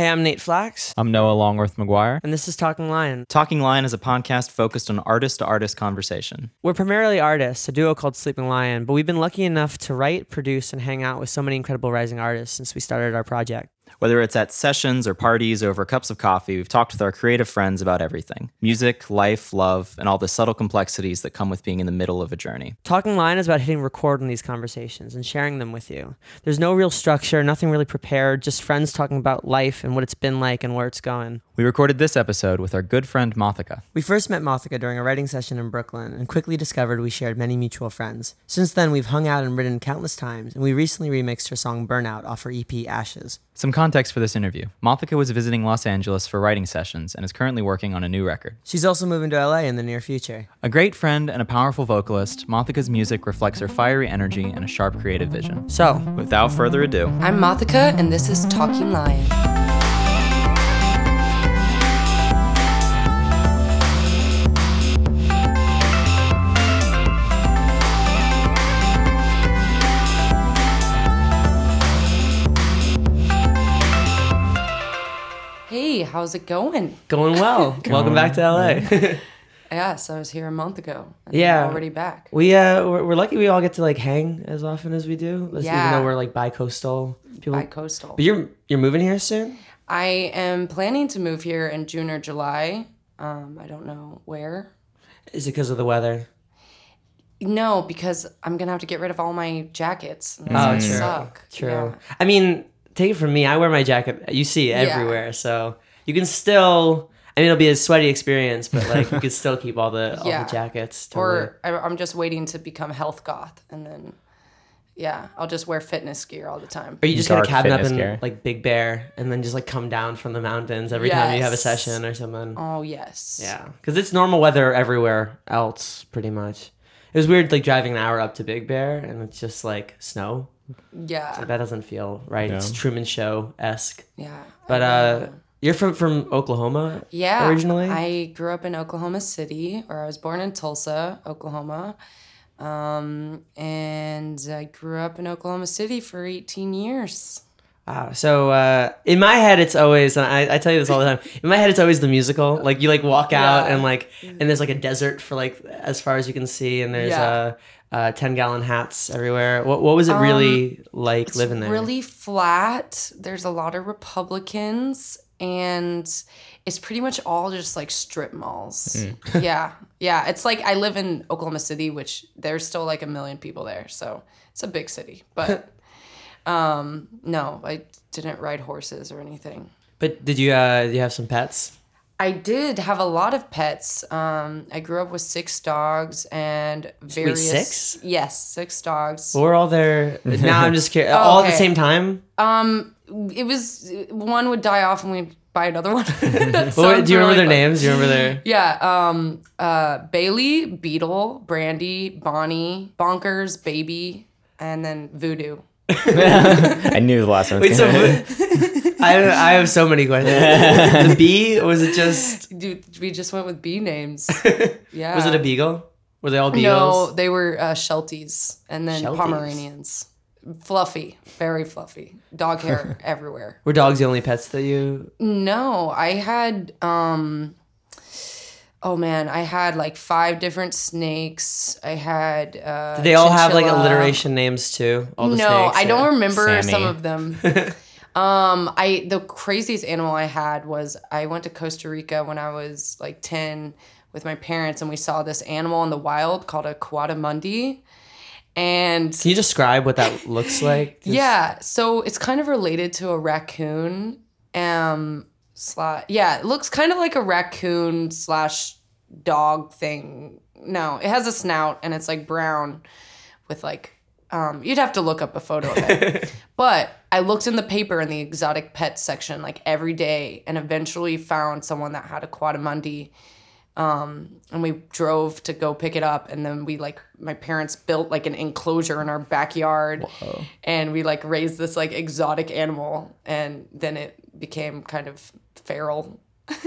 Hey, I'm Nate Flax, I'm Noah Longworth McGuire. and this is Talking Lion. Talking Lion is a podcast focused on artist to artist conversation. We're primarily artists, a duo called Sleeping Lion, but we've been lucky enough to write, produce, and hang out with so many incredible rising artists since we started our project. Whether it's at sessions or parties over cups of coffee, we've talked with our creative friends about everything music, life, love, and all the subtle complexities that come with being in the middle of a journey. Talking Lion is about hitting record on these conversations and sharing them with you. There's no real structure, nothing really prepared, just friends talking about life and what it's been like and where it's going. We recorded this episode with our good friend Mothica. We first met Mothica during a writing session in Brooklyn and quickly discovered we shared many mutual friends. Since then, we've hung out and written countless times, and we recently remixed her song Burnout off her EP Ashes. Some context for this interview Mothica was visiting Los Angeles for writing sessions and is currently working on a new record. She's also moving to LA in the near future. A great friend and a powerful vocalist, Mothica's music reflects her fiery energy and a sharp creative vision. So, Without further ado, I'm Mothica, and this is Talking Lion. How's it going? going well. Welcome back to LA. Yes, I was here a month ago. And Yeah. I'm already back. we uh we're, we're lucky we all get to like hang as often as we do. Let's even though we're like bi-coastal people. By coastal. but you're you're moving here soon? I am planning to move here in June or July. Um, I don't know where. Is it because of the weather? No, because I'm gonna have to get rid of all my jackets. and Oh, true. Suck. True. Yeah. I mean, take it from me. I wear my jacket. You see it Yeah. everywhere, so you can still. I mean, it'll be a sweaty experience, but like you can still keep all the all Yeah. the jackets. Totally. Or I, I'm just waiting to become health goth, and then yeah, I'll just wear fitness gear all the time. Or you just gonna Dark cabin up in gear. like Big Bear and then just like come down from the mountains every time you have a session or something. Oh yes. Yeah, because it's normal weather everywhere else, pretty much. It was weird, like driving an hour up to Big Bear and it's just like snow. Yeah. That doesn't feel right. It's Truman Show esque. Yeah. But uh, know. You're from from Oklahoma. yeah. originally? I grew up in Oklahoma City, or I was born in Tulsa, Oklahoma. Um, and I grew up in Oklahoma City for 18 years. Wow. So uh, in my head, it's always, and I, I tell you this all the time. In my head, it's always the musical. Like you like walk out Yeah. and like, and there's like a desert for like as far as you can see, and there's Yeah. uh, uh, ten gallon hats everywhere. What what was it really like Um, It's living there? really flat. There's a lot of Republicans, and it's pretty much all just like strip malls. yeah, yeah. It's like I live in Oklahoma City, which there's still like a million people there, so it's a big city. But um, no, I didn't ride horses or anything. But did you uh, did you have some pets? I did have a lot of pets. Um, I grew up with six dogs and various. six? Yes, six dogs. We're all there. now I'm just curious. all at the same time. Um, it was one would die off and we'd buy another one. That Well, sounds do you remember really their fun. names? Do you remember their? Yeah. Um. Uh. Bailey, Beetle, Brandy, Bonnie, Bonkers, Baby, and then Voodoo. I knew the last one. Wait, so I I have so many questions. the bee or was it just? Dude, we just went with bee names. Yeah. Was it a beagle? Were they all beagles? No, they were uh, Shelties and then Shelties. Pomeranians. Fluffy, very fluffy. Dog hair everywhere. Were dogs the only pets that you? No, I had um Oh man, I had like five different snakes. I had uh Did they all have like alliteration names too? All the no, snakes, I don't remember Sammy. some of them. um, I the craziest animal I had was I went to Costa Rica when I was like ten with my parents, and we saw this animal in the wild called a coatimundi, and Can you describe what that looks like? Just- yeah, so it's kind of related to a raccoon. Um, slash, yeah, it looks kind of like a raccoon slash dog thing. No, it has a snout and it's like brown with like, um, you'd have to look up a photo of it. but I looked in the paper in the exotic pet section like every day and eventually found someone that had a coatimundi um, and we drove to go pick it up and then we like my parents built like an enclosure in our backyard and we like raised this like exotic animal and then it became kind of feral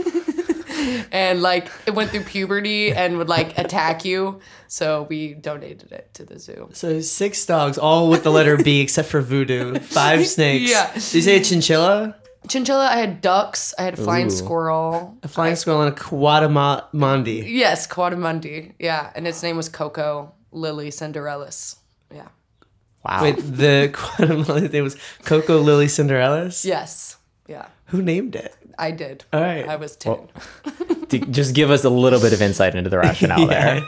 and like it went through puberty and would like attack you so we donated it to the zoo So six dogs, all with the letter B, except for voodoo. Five snakes. Yeah. Did you say a chinchilla? Chinchilla. I had ducks. I had a flying Ooh. squirrel. A flying squirrel and a coatimundi. Yes, Coatimundi. Yeah, and its name was Coco Lily Cinderellas. Yeah. Wow. Wait, the coatimundi name was Coco Lily Cinderellas? Yes. Yeah. Who named it? I did. All right. I was ten. D- just give us a little bit of insight into the rationale there.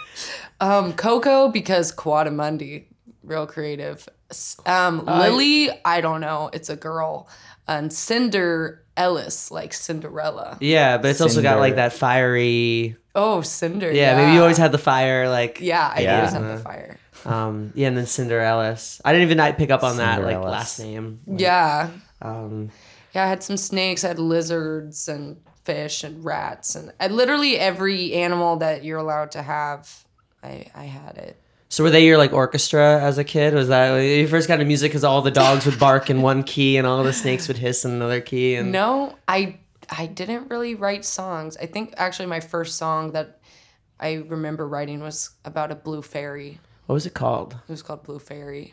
Um, Coco because Coatimundi, real creative. S- Um, Lily, I don't know. It's a girl. And Cinder Ellis, like Cinderella. Yeah, but it's also got like that fiery. Oh, Cinder. Yeah, maybe you always had the fire, like. Yeah, I Yeah. always had the fire. Um, yeah, and then Cinderella's. I didn't even I pick up on that like Cinderellas. last name. Yeah. Um, Yeah, I had some snakes, I had lizards and fish and rats and I, literally every animal that you're allowed to have, I, I had it. So were they your like orchestra as a kid? Was that when you first got into music? Because all the dogs would bark in one key and all the snakes would hiss in another key. And No, I I didn't really write songs. I think actually my first song that I remember writing was about a blue fairy. what was it called? It was called Blue Fairy.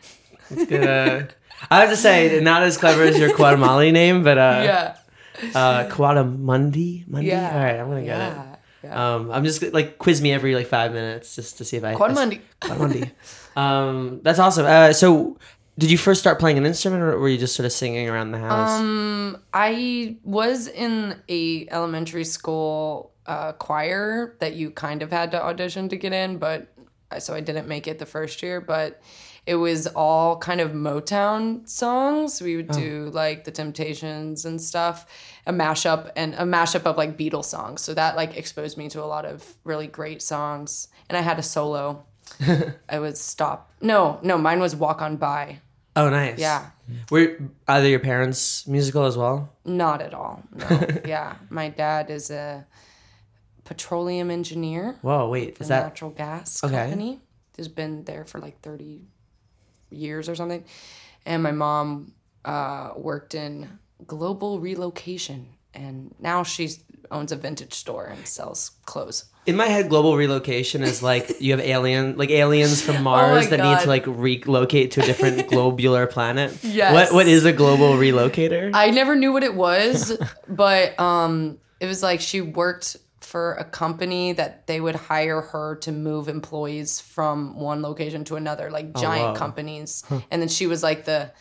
It's good. Uh, I have to say, not as clever as your Quadamali name, but uh, Yeah. uh, Quadamundi. Mundi? Yeah. All right, I'm gonna get it. Yeah. Um, I'm just like quiz me every like five minutes just to see if I Quadamundi. Quadamundi. um, that's awesome. Uh, so did you first start playing an instrument, or were you just sort of singing around the house? Um, I was in a elementary school uh, choir that you kind of had to audition to get in, but so I didn't make it the first year. But it was all kind of Motown songs. We would oh. do like the Temptations and stuff, a mashup and a mashup of like Beatles songs. So that like exposed me to a lot of really great songs. And I had a solo. I would stop. No, no, mine was Walk On By. oh, nice. Yeah. Were either your parents musical as well? Not at all. No. yeah. My dad is a petroleum engineer Whoa, wait, is that natural gas Okay. company. Has been there for like 30 years or something. And my mom uh, worked in global relocation. And now she owns a vintage store and sells clothes. in my head? Global relocation is like you have alien, like aliens from Mars that need Oh to like relocate to a different globular planet. Yes. What What is a global relocator? I never knew what it was, but um, it was like she worked for a company that they would hire her to move employees from one location to another, like oh, giant wow. companies. And then she was like the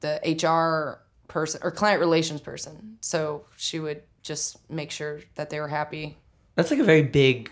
the HR person or client relations person. So she would just make sure that they were happy. That's like a very big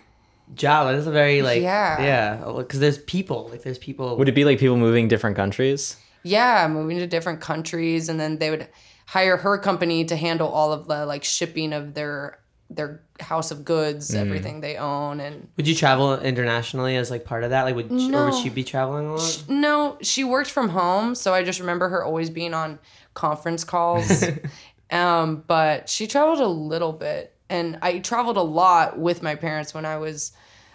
job. That's a very like Yeah. yeah. Because there's people. Like there's people. Would it be like people moving different countries? Yeah, moving to different countries, and then they would hire her company to handle all of the like shipping of their their house of goods, everything they own, and Would you travel internationally as like part of that? Like would or would she be traveling a lot? No, she worked from home, so I just remember her always being on conference calls. um, but she traveled a little bit, and I traveled a lot with my parents when I was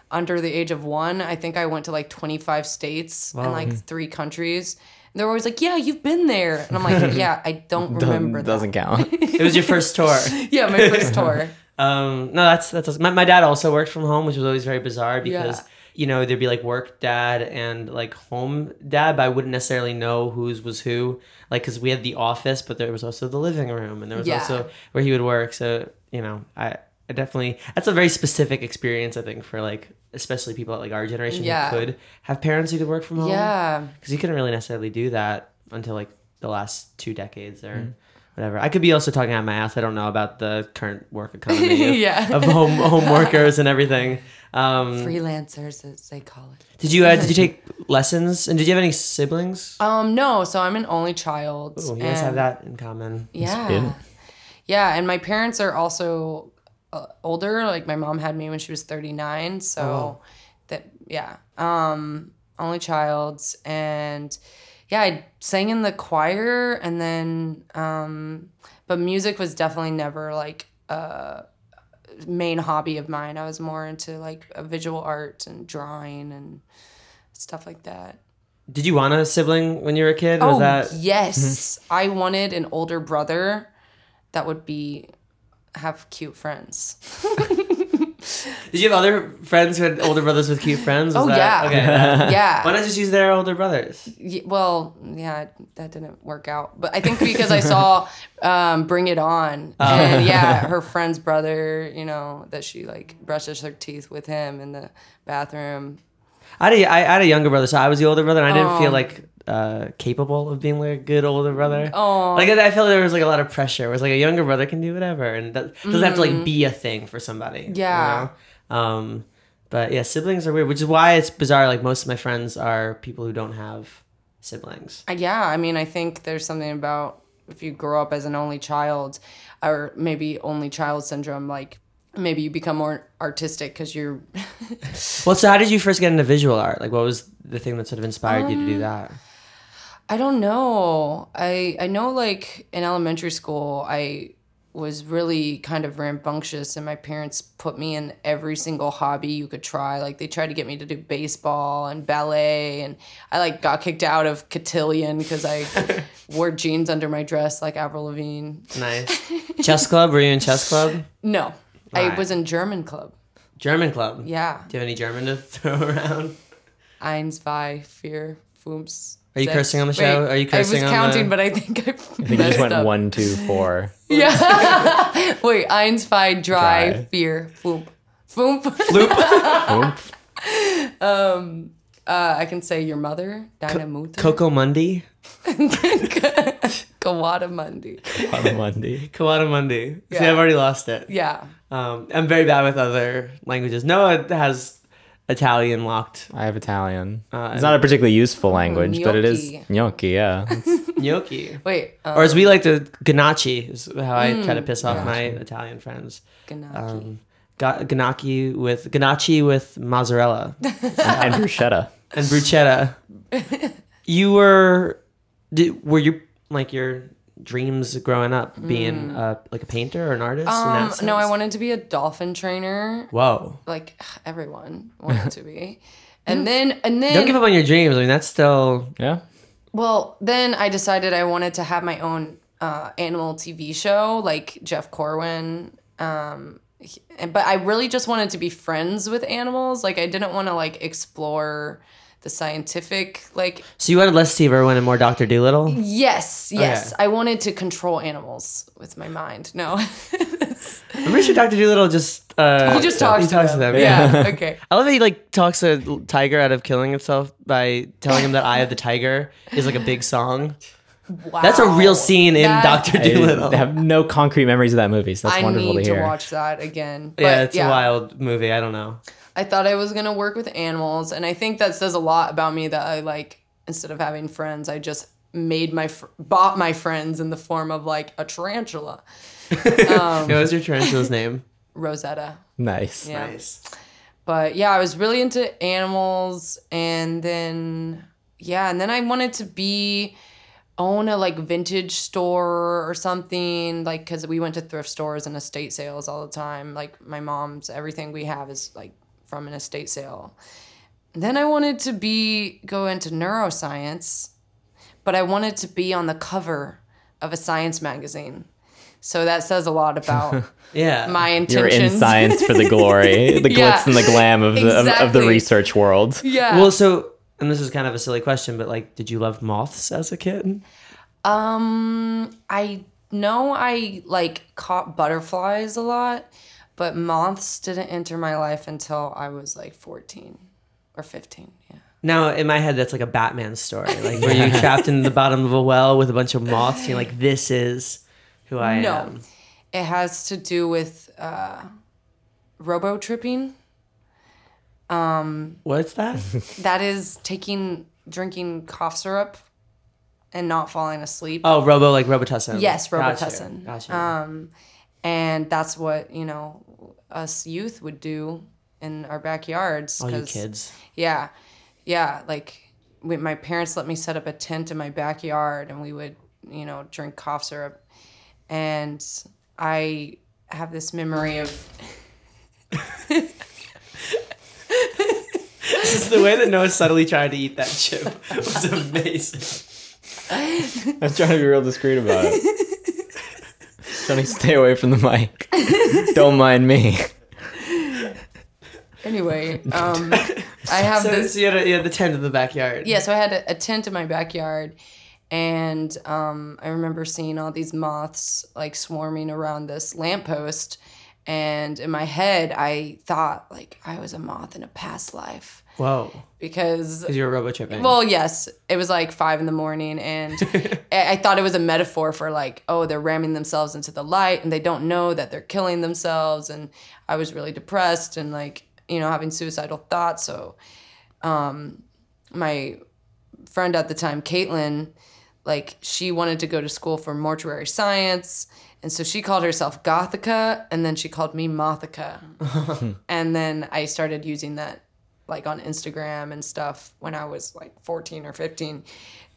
under the age of one. I think I went to like 25 states and like three countries. they're always like, "Yeah, you've been there," and I'm like, "Yeah, I don't remember that." It doesn't count. It was your first tour. Yeah, my first tour. Um, no, that's that's awesome. my, my dad also worked from home, which was always very bizarre because Yeah. you know there'd be like work dad and like home dad, but I wouldn't necessarily know whose was who. Like because we had the office, but there was also the living room, and there was Yeah. also where he would work. So you know, I. I definitely that's a very specific experience I think for like especially people at like our generation Yeah. who could have parents who could work from home Yeah. because you couldn't really necessarily do that until like the last two decades or whatever. I could be also talking out my ass. I don't know about the current work economy of, Yeah. of home home workers and everything. Um, Freelancers, as they call it. did you uh, did you take lessons and did you have any siblings? Um, no, so I'm an only child. Oh, you guys have that in common. Yeah. Yeah, and my parents are also uh, older. Like my mom had me when she was 39, so wow. that yeah. Um only child and yeah, I sang in the choir and then um but music was definitely never like a main hobby of mine. I was more into like visual art and drawing and stuff like that. Did you want a sibling when you were a kid? Oh, that yes. I wanted an older brother that would be have cute friends. Did you have other friends who had older brothers with cute friends? Was Oh, that- yeah. Okay. yeah. Why not just use their older brothers? Y- well, yeah, that didn't work out. But I think because I saw um, Bring It On, Oh. and yeah, her friend's brother, you know, that she like brushes her teeth with him in the bathroom. I had, a, I had a younger brother, so I was the older brother, and I didn't feel Oh. like uh, capable of being like a good older brother. Oh. Like I I felt there was like a lot of pressure. Whereas like a younger brother can do whatever, and that doesn't have to like be a thing for somebody. you Mm. Yeah. know? Um, but yeah, siblings are weird, which is why it's bizarre. Like most of my friends are people who don't have siblings. Uh, Yeah, I mean, I think there's something about if you grow up as an only child, or maybe only child syndrome, like maybe you become more artistic because you're. Well, so how did you first get into visual art? Like, what was the thing that sort of inspired you to Um, do that? I don't know. I I know like in elementary school I was really kind of rambunctious and my parents put me in every single hobby you could try. Like they tried to get me to do baseball and ballet and I like got kicked out of cotillion because I wore jeans under my dress like Avril Lavigne. Nice. chess club? Were you in chess club? No. I Right. was in German club. German club. Yeah. Do you have any German to throw around? Eins, zwei, vier, fünf. Are you sechs. cursing on the show? Are you cursing I on was counting, the- but I think I, I think you just went one, two, four. Yeah. Wait, eins, zwei, Dry. Drei. vier, fünf. floop, Oomph. um, uh, I can say your mother, deine Mutter. Coco Mundi? Kawada Mundi. on Monday. Kawada Mundi. See, I've already lost it. Yeah. Um, I'm very bad with other languages. Noah has Italian locked. I have Italian. Uh, it's not a particularly useful language, but it is gnocchi. gnocchi. Yeah, Gnocchi. Wait. Um, Or as we like to, ganache is how I try Mm, to piss off my Italian friends. Gnocchi. Um, ga- gnocchi with ganache with mozzarella and bruschetta. and bruschetta. you were, did, were you like your dreams growing up being uh, like a painter or an artist? Mm. um, no, I wanted to be a dolphin trainer. Whoa! Like everyone wanted to be. And then, and then, Don't give up on your dreams. I mean, that's still Yeah, Well, then I decided I wanted to have my own uh, animal TV show, like Jeff Corwin. Um, he- but I really just wanted to be friends with animals. Like I didn't want to like explore the scientific. Like so. You wanted less Steve Irwin and more Doctor Doolittle. yes, yes, Okay. I wanted to control animals with my mind. No, I'm pretty sure Doctor Doolittle just uh, he just talks, he to, talks them. to them. Yeah. okay. I love that he like talks a tiger out of killing himself by telling him that "Eye of the Tiger" is like a big song. Wow. That's a real scene in That- Doctor I Doolittle. have no concrete memories of that movie, so that's I wonderful need to to, hear. watch that again. But, yeah, it's a wild movie. I don't know. I thought I was gonna work with animals, and I think that says a lot about me that I like instead of having friends, I just made my fr- bought my friends in the form of like a tarantula, um, what was your tarantula's name? Rosetta. Nice. Yeah. Nice. But yeah, I was really into animals, and then yeah, and then I wanted to be own a like vintage store or something like because we went to thrift stores and estate sales all the time like my mom's everything we have is like from an estate sale then i wanted to be go into neuroscience but i wanted to be on the cover of a science magazine so that says a lot about Yeah. my intentions. You're in science for the glory, the Yeah, glitz and the glam of the of, of the research world. yeah Well, so and this is kind of a silly question, but like, did you love moths as a kid? Um, I know I like caught butterflies a lot, but moths didn't enter my life until I was like 14 or 15. Yeah. Now, in my head, that's like a Batman story. Like, were you trapped in the bottom of a well with a bunch of moths? You're like, this is who I am. No. am. It has to do with uh, robo tripping. Um, What's that? That is taking, drinking cough syrup and not falling asleep. Oh, Robo, like Robitussin. Yes, Gotcha. Robitussin. Gotcha. Um, and that's what, you know, us youth would do in our backyards. All you kids. Yeah, yeah. Like we, my parents let me set up a tent in my backyard, and we would, you know, drink cough syrup. And I have this memory of This is the way that Noah subtly tried to eat that chip was amazing. I was trying to be real discreet about it. Trying to stay away from the mic. Don't mind me. Anyway, um, I have So, this. so you, had a, you had the tent in the backyard. Yeah, so I had a, a tent in my backyard, and um, I remember seeing all these moths like swarming around this lamppost. And in my head, I thought like I was a moth in a past life Whoa. because Because you were robo tripping. well, yes, it was like five in the morning, and I I thought it was a metaphor for like, oh, they're ramming themselves into the light, and they don't know that they're killing themselves. And I was really depressed and like, you know, having suicidal thoughts. So, um, my friend at the time, Caitlin, like, she wanted to go to school for mortuary science. And so she called herself Gothica, and then she called me Mothica. and then I started using that like on Instagram and stuff when I was like 14 or 15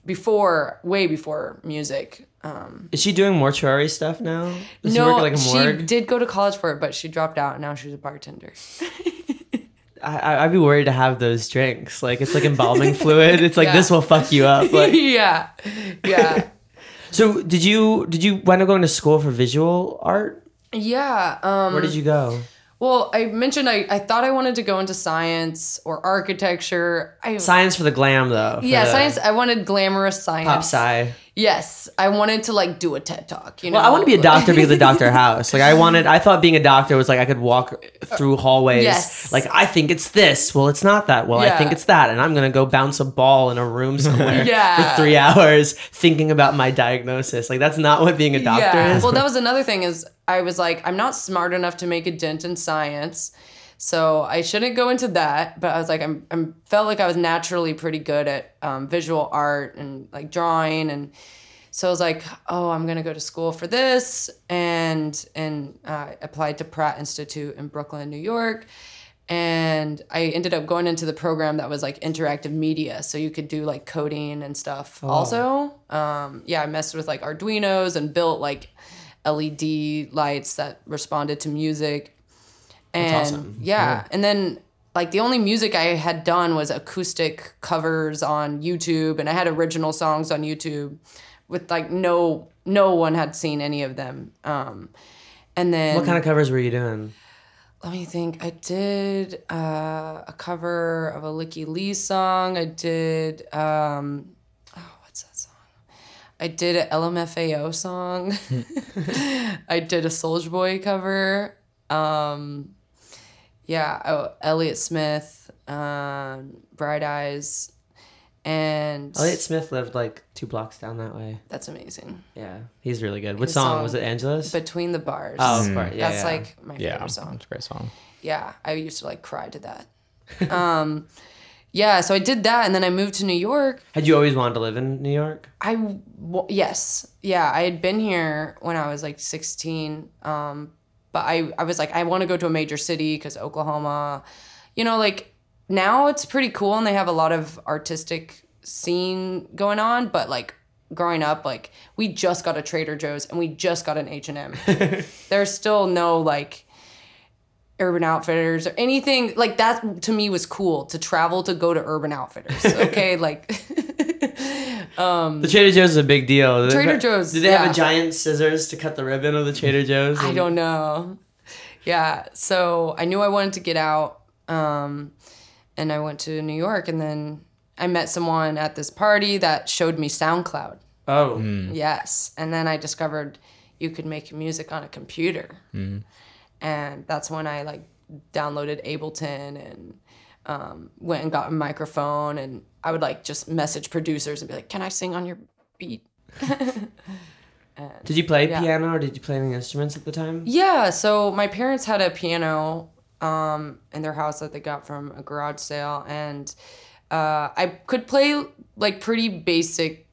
before way before music. Um, Is she doing mortuary stuff now? Does she no, work at, like a she did go to college for it, but she dropped out and now she's a bartender. I, I'd be worried to have those drinks. Like it's like embalming fluid. It's like Yeah. this will fuck you up. Like yeah. Yeah. so, did you did you wind up going to school for visual art? yeah. Um, Where did you go? Well, I mentioned I, I thought I wanted to go into science or architecture. I Science for the glam though. yeah, science. I wanted glamorous science. Pop sci. Yes, I wanted to like do a TED talk. You know, Well, I want to be a doctor because the Doctor House. Like I wanted, I thought being a doctor was like I could walk through hallways. Yes. Like I think it's this. Well, it's not that. Well, I think it's that, and I'm gonna go bounce a ball in a room somewhere Yeah. for three hours thinking about my diagnosis. Like that's not what being a doctor yeah. is. Well, that was another thing is I was like, I'm not smart enough to make a dent in science. So I shouldn't go into that. But I was like, I'm, I'm felt like I was naturally pretty good at um, visual art and like drawing. And so I was like, oh, I'm going to go to school for this. And, and uh, applied to Pratt Institute in Brooklyn, New York. And I ended up going into the program that was like interactive media. So you could do like coding and stuff also. Um, yeah, I messed with like Arduinos and built like LED lights that responded to music. And awesome. yeah, and then like the only music I had done was acoustic covers on YouTube and I had original songs on YouTube with like no no one had seen any of them. Um and then what kind of covers were you doing? let me think. I did uh, a cover of a Lykke Li song. I did um, oh, what's that song? I did an LMFAO song. I did a Soulja Boy cover. Um, yeah, oh, Elliott Smith, um, Bright Eyes, and Elliott Smith lived like two blocks down that way. that's amazing. Yeah, he's really good. What His song? song- was it? Angeles. Between the bars. oh, of course. Yeah, that's yeah. like my Yeah, favorite song. it's a great song. yeah i used to like cry to that um yeah so i did that and then i moved to new york Had you always wanted to live in New York? i w- yes yeah i had been here when i was like 16 um but i i was like i want to go to a major city because oklahoma you know like now it's pretty cool and they have a lot of artistic scene going on but like growing up like we just got a trader joe's and we just got an h&m there's still no like Urban Outfitters or anything like that to me was cool to travel to go to Urban Outfitters. Okay, like Um, the Trader Joe's is a big deal. Did Trader Joe's, Did they have a giant scissors to cut the ribbon of the Trader Joe's? I don't know. Yeah, so I knew I wanted to get out, um, and I went to New York, and then I met someone at this party that showed me SoundCloud. Oh, hmm. Yes, and then I discovered you could make music on a computer, hmm. and that's when I like downloaded Ableton and um, went and got a microphone, and I would like just message producers and be like, "Can I sing on your beat?" did you play Yeah. piano or did you play any instruments at the time? Yeah, so my parents had a piano um, in their house that they got from a garage sale, and uh, I could play like pretty basic.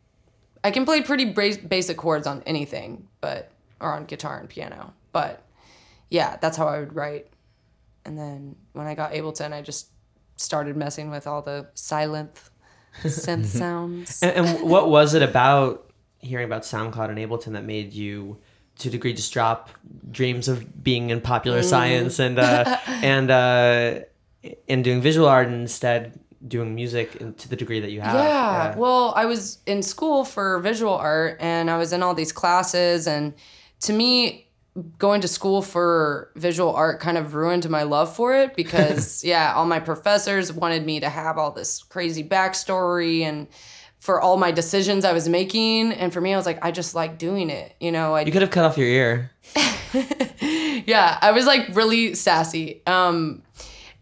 I can play pretty bra- basic chords on anything, but or on guitar and piano. But yeah, that's how I would write. And then when I got Ableton, I just started messing with all the silent synth sounds. And, and what was it about hearing about SoundCloud and Ableton that made you, to a degree, just drop dreams of being in popular Mm. science and uh, and uh, and doing visual art and instead doing music to the degree that you have? Yeah. Well, I was in school for visual art and I was in all these classes and to me going to school for visual art kind of ruined my love for it because yeah, all my professors wanted me to have all this crazy backstory and for all my decisions I was making. And for me, I was like, I just like doing it. You know, I You could have cut off your ear. yeah, I was like really sassy. Um,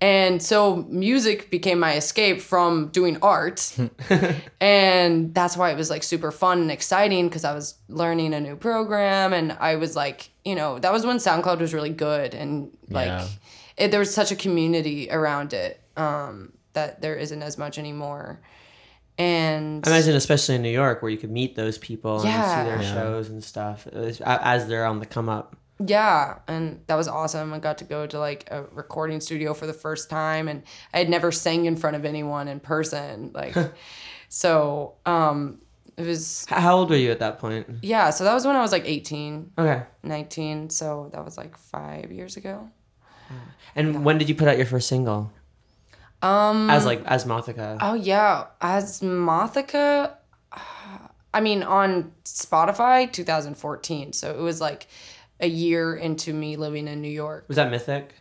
and so music became my escape from doing art. and that's why it was like super fun and exciting because I was learning a new program and I was like, you know, that was when SoundCloud was really good and like Yeah. it, there was such a community around it um, that there isn't as much anymore. And I imagine, especially in New York, where you could meet those people and Yeah. see their Yeah. shows and stuff as, as they're on the come up. Yeah, and that was awesome. I got to go to like a recording studio for the first time and I had never sang in front of anyone in person. Like so um it was How old were you at that point? yeah, so that was when I was like 18, Okay. 19, so that was like 5 years ago. And when did you put out your first single? Um As like as Mothica. Oh yeah, as Mothica I mean on Spotify 2014. So it was like a year into me living in New York. Was that Mythic?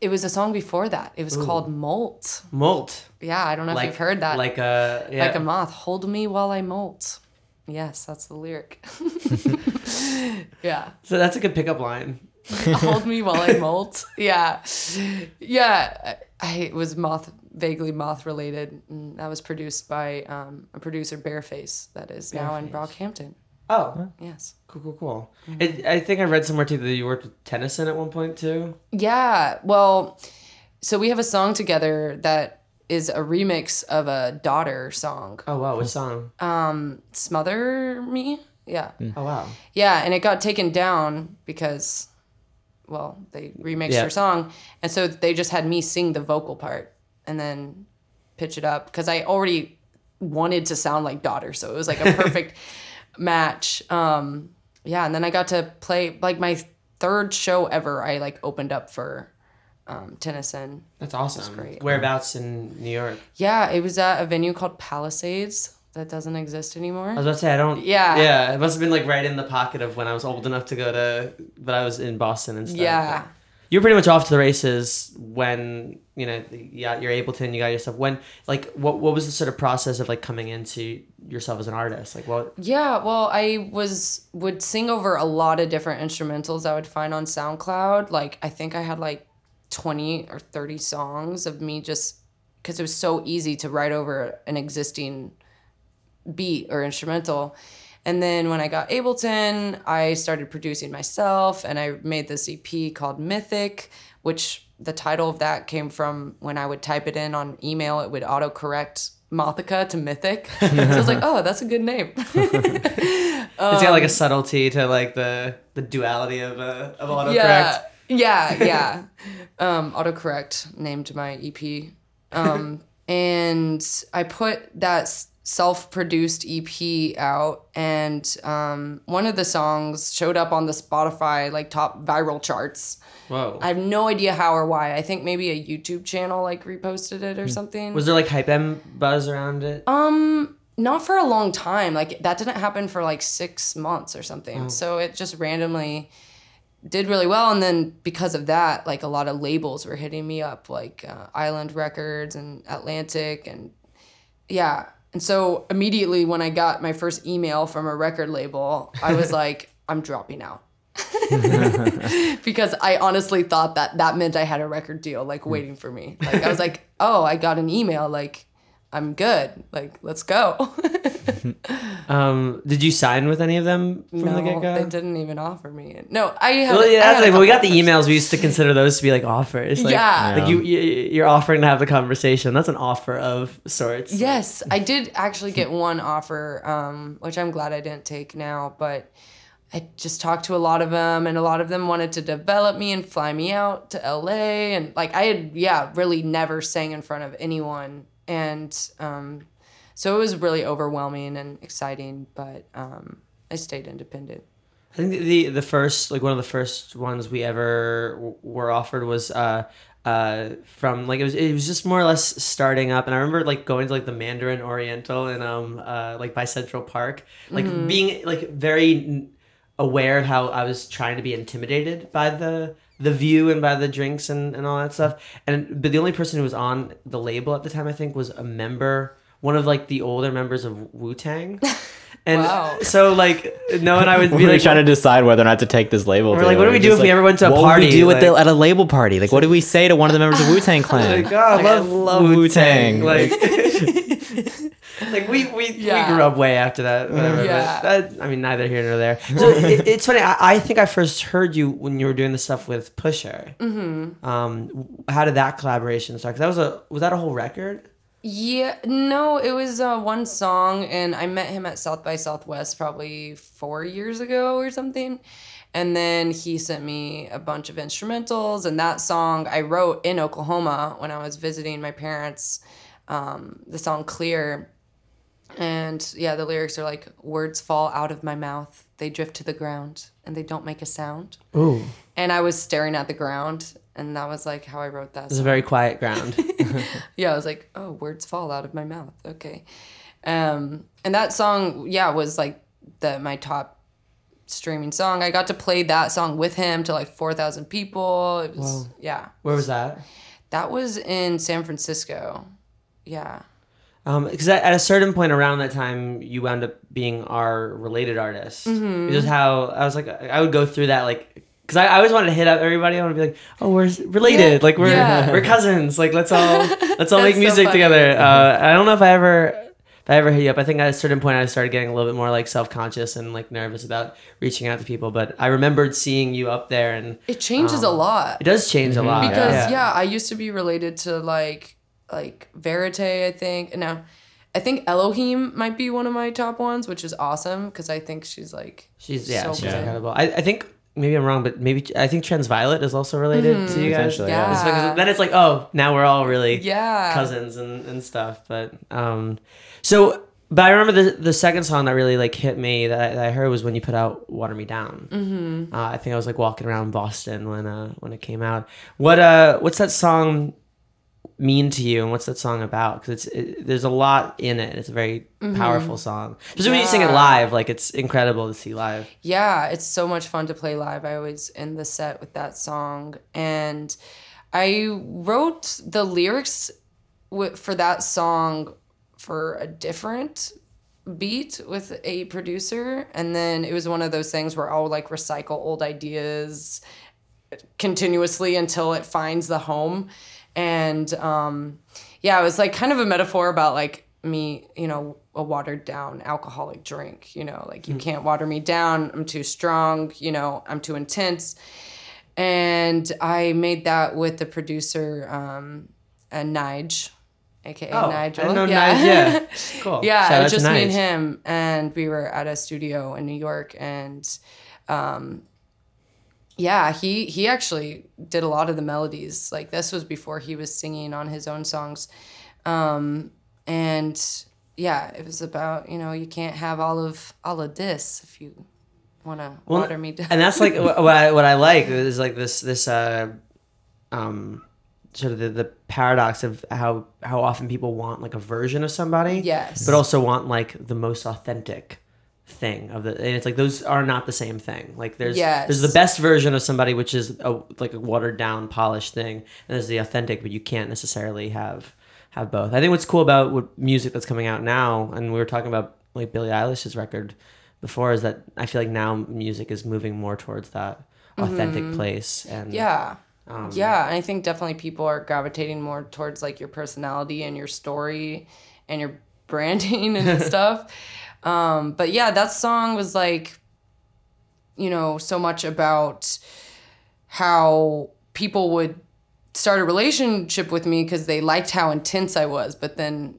It was a song before that. It was called Molt. Molt. Yeah, I don't know Like if you've heard that. Like a yeah. like a moth, hold me while I molt. Yes, that's the lyric. yeah. so that's a good pickup line. hold me while I molt. Yeah. Yeah. I, it was moth vaguely moth related. And that was produced by um, a producer Bearface that is now in Brockhampton. Oh, Yes. cool, cool, cool. Mm-hmm. It, I think I read somewhere too that you worked with Tennyson at one point too. Yeah. Well, so we have a song together that is a remix of a daughter song. Oh wow, what song? Um, Smother Me. Yeah. Oh wow. Yeah, and it got taken down because, well, they remixed Yeah. her song, and so they just had me sing the vocal part and then pitch it up because I already wanted to sound like daughter, so it was like a perfect match. Um, yeah, and then I got to play like my third show ever. I like opened up for um, Tennyson. That's awesome. great. Whereabouts in New York? Yeah, it was at a venue called Palisades that doesn't exist anymore. I was about to say I don't. Yeah. Yeah, it must have been like right in the pocket of when I was old enough to go to, but I was in Boston and stuff. Yeah. You're pretty much off to the races when you know yeah you're able to and you got your stuff. When like what what was the sort of process of like coming into yourself as an artist? Like what? Yeah, well, I was would sing over a lot of different instrumentals I would find on SoundCloud. Like I think I had like 20 or 30 songs of me just cuz it was so easy to write over an existing beat or instrumental. And then when I got Ableton, I started producing myself and I made this EP called Mythic, which the title of that came from when I would type it in on email, it would autocorrect Mothica to Mythic. so I was like, oh, that's a good name. it's got like a subtlety to like the the duality of uh, of autocorrect. yeah. Yeah, yeah. um, autocorrect named my EP. Um, and I put that self-produced EP out and um, one of the songs showed up on the Spotify like top viral charts. Whoa. I have no idea how or why. I think maybe a YouTube channel like reposted it or something. was there like hype M buzz around it? Um, not for a long time. Like that didn't happen for like six months or something. So it just randomly did really well, and then because of that, like a lot of labels were hitting me up, like uh, Island Records and Atlantic, and yeah. And so immediately when I got my first email from a record label, I was like, I'm dropping out. because I honestly thought that that meant I had a record deal like waiting for me. Like I was like, "Oh, I got an email like I'm good. Like let's go." Um, did you sign with any of them from no, the get go? they didn't even offer me. No, I had Well, yeah, that's like when we got the emails. We used to consider those to be like offers. Like, Yeah. like you, you you're offering to have the conversation. That's an offer of sorts. Yes, I did actually get one offer, um, which I'm glad I didn't take now, but I just talked to a lot of them, and a lot of them wanted to develop me and fly me out to LA. And like, I had, yeah, really never sang in front of anyone. And um, so it was really overwhelming and exciting, but um, I stayed independent. I think the the first like one of the first ones we ever w- were offered was uh uh from like it was it was just more or less starting up. And I remember like going to like the Mandarin Oriental and um uh like by Central Park. Like being like very aware of how I was trying to be intimidated by the the view and by the drinks and, and all that stuff. And but the only person who was on the label at the time I think was a member, one of like the older members of Wu Tang. And Wow. so like no and I would We be were like trying to decide whether or not to take this label. We're like, what do we do if we ever went to a what party? What do we do Like- at, the, at a label party? Like, what do we say to one of the members of Wu Tang Clan? Like, oh, I love, love Wu-Tang. Wu-Tang. Like, like we we, Yeah. we grew up way after that. Whatever. Yeah. That, I mean, neither here nor there. So it, it's funny. I, I think I first heard you when you were doing the stuff with Pusher. Mm-hmm. Um, how did that collaboration start? Because that was a was that a whole record? Yeah, no, it was uh, one song, and I met him at South by Southwest probably four years ago or something. And then he sent me a bunch of instrumentals, and that song I wrote in Oklahoma when I was visiting my parents. Um, the song Clear. And yeah, the lyrics are like words fall out of my mouth, they drift to the ground, and they don't make a sound. Ooh, And I was staring at the ground, and that was like how I wrote that it was a very quiet ground. yeah, I was like, oh, words fall out of my mouth. Okay. Um, and that song, yeah, was like the my top streaming song. I got to play that song with him to like 4,000 people. It was, yeah. Where was that? That was in San Francisco. Yeah. Because at at a certain point around that time, you wound up being our related artist. Mm-hmm. Which is how I was like, I would go through that like. Because I, I always wanted to hit up everybody. I want to be like, oh, we're related. Yeah, Like we're yeah. we're cousins. Like let's all let's all make That's so music together. Uh, I don't know if I ever if I ever hit you up. I think at a certain point I started getting a little bit more like self conscious and like nervous about reaching out to people. But I remembered seeing you up there, and It changes a lot. it does change a lot. because yeah. I used to be related to like like Verite, I think. No, I think Elohim might be one of my top ones, which is awesome because I think she's like She's yeah, So she's good. incredible. I, I think maybe I'm wrong, but maybe I think Transviolet is also related to you guys. Potentially, yeah. It's then it's like, oh, now we're all really yeah cousins and, and stuff. But um, so but I remember the the second song that really like hit me that I, that I heard was when you put out "Water Me Down." Mm-hmm. Uh, I think I was like walking around Boston when uh when it came out. What uh what's that song mean to you, and what's that song about? Because it's it, there's a lot in it. It's a very mm-hmm. powerful song. Especially when you sing it live, like it's incredible to see live. Yeah, it's so much fun to play live. I always end the set with that song. And I wrote the lyrics wi- for that song for a different beat with a producer. And then it was one of those things where I'll like recycle old ideas continuously until it finds the home. And um, yeah, it was like kind of a metaphor about like me, you know, a watered down alcoholic drink, you know, like you can't water me down. I'm too strong, you know, I'm too intense. And I made that with the producer, um, uh, Nige, aka Oh, Nigel. I know yeah. Nige, yeah. Cool. yeah, Shout it out was to just me and him, and we were at a studio in New York, and um, yeah, he he actually did a lot of the melodies. Like this was before he was singing on his own songs, um, and yeah, it was about you know you can't have all of all of this if you want to water me down. and that's like what what I, what I like is like this this uh um sort of the, the paradox of how how often people want like a version of somebody Yes. but also want like the most authentic thing of the and it's like those are not the same thing like there's Yes. there's the best version of somebody which is a like a watered down polished thing and there's the authentic but you can't necessarily have have both i think what's cool about what music that's coming out now and we were talking about like billie eilish's record before is that i feel like now music is moving more towards that authentic place and Mm-hmm. yeah. Um, yeah, and I think definitely people are gravitating more towards like your personality and your story and your branding and stuff. Um, but yeah, that song was like, you know, so much about how people would start a relationship with me because they liked how intense I was, but then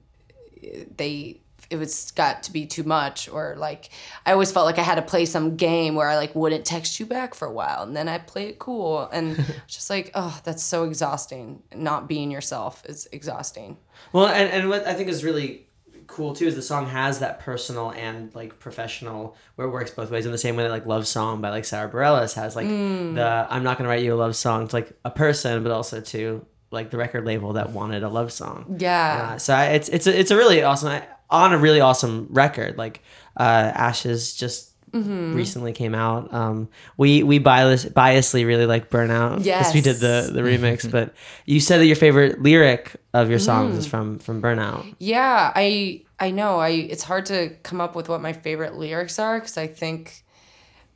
they it was got to be too much or like I always felt like I had to play some game where I like wouldn't text you back for a while and then I play it cool and just like oh that's so exhausting. Not being yourself is exhausting. Well, and, and what I think is really cool too is the song has that personal and like professional where it works both ways in the same way that like Love Song by like Sara Bareilles has like the I'm not gonna write you a love song to like a person but also to like the record label that wanted a love song. yeah Uh, so I, it's it's a, it's a really awesome on a really awesome record. Like uh, Ashes just recently came out. Um, we we bias, biasly really like Burnout because we did the the remix. but you said that your favorite lyric of your songs is from from Burnout. Yeah, I I know. I it's hard to come up with what my favorite lyrics are because I think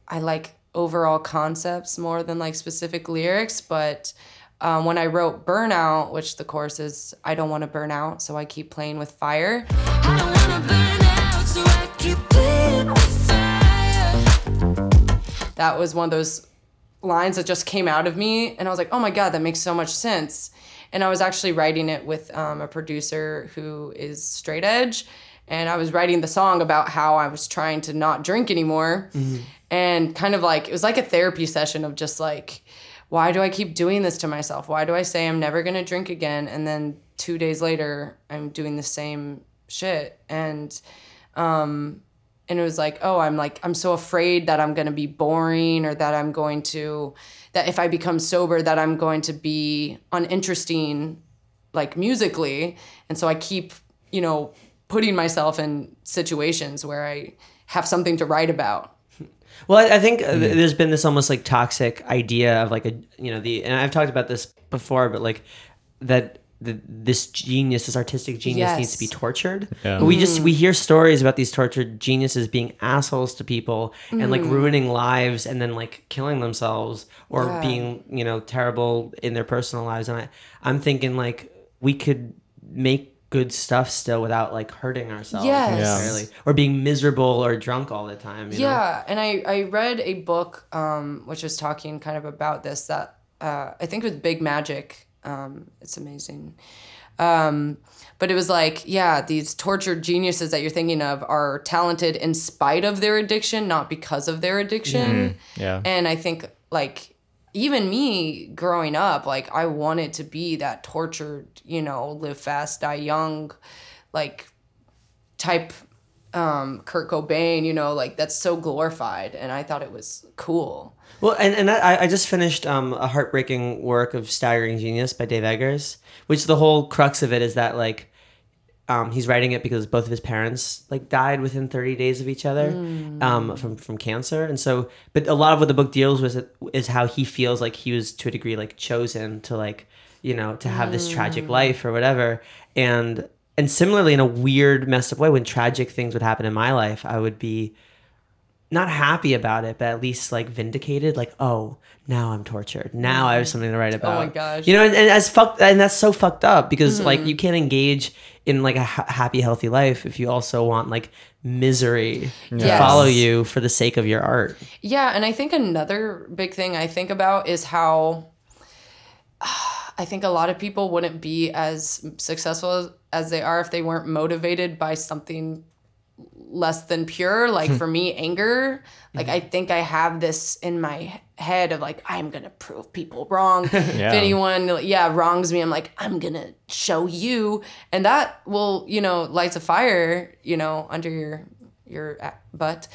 I like overall concepts more than like specific lyrics. But um, when I wrote Burnout, which the chorus is I don't want to burn out, so I keep playing with fire. That was one of those lines that just came out of me and i was like oh my god that makes so much sense. And i was actually writing it with um, a producer who is straight edge and i was writing the song about how i was trying to not drink anymore. And kind of like it was like a therapy session of just like why do i keep doing this to myself? Why do i say i'm never going to drink again? And then two days later i'm doing the same shit. And and it was like oh i'm like i'm so afraid that i'm going to be boring or that i'm going to that if i become sober that i'm going to be uninteresting like musically. And so i keep you know putting myself in situations where i have something to write about. Well, I, I think uh, th- there's been this almost like toxic idea of like a you know the and I've talked about this before, but like that the, this genius, this artistic genius, needs to be tortured. Yeah. But we just we hear stories about these tortured geniuses being assholes to people and like ruining lives and then like killing themselves or Yeah. being you know terrible in their personal lives. And I I'm thinking like we could make good stuff still without like hurting ourselves Yes. Yeah. necessarily or being miserable or drunk all the time. You know? yeah and i i read a book um which was talking kind of about this that uh i think it was big magic um it's amazing. Um but it was like yeah these tortured geniuses that you're thinking of are talented in spite of their addiction not because of their addiction. Yeah. and i think like even me growing up like i wanted to be that tortured you know live fast die young like type um kurt cobain you know like that's so glorified and i thought it was cool. Well, and, and I, I just finished um, a heartbreaking work of Staggering Genius by Dave Eggers, which the whole crux of it is that like um, he's writing it because both of his parents like died within 30 days of each other um, from from cancer, and so but a lot of what the book deals with is how he feels like he was to a degree like chosen to like you know to have this tragic life or whatever, and and similarly in a weird messed up way when tragic things would happen in my life, I would be not happy about it, but at least like vindicated. Like, oh, now I'm tortured. Now I have mm-hmm. something to write about. Oh my gosh. You know, and, and as fucked, and that's so fucked up because like mm-hmm. you can't engage in like a ha- happy, healthy life if you also want like misery to follow you for the sake of your art. Yeah, and I think another big thing I think about is how I think a lot of people wouldn't be as successful as, they are if they weren't motivated by something less than pure. Like hmm. for me, anger. Like I hmm. think I have this in my head of like I'm gonna prove people wrong. yeah. If anyone, yeah, wrongs me, I'm like I'm gonna show you, and that will, you know, lights a fire, you know, under your your butt.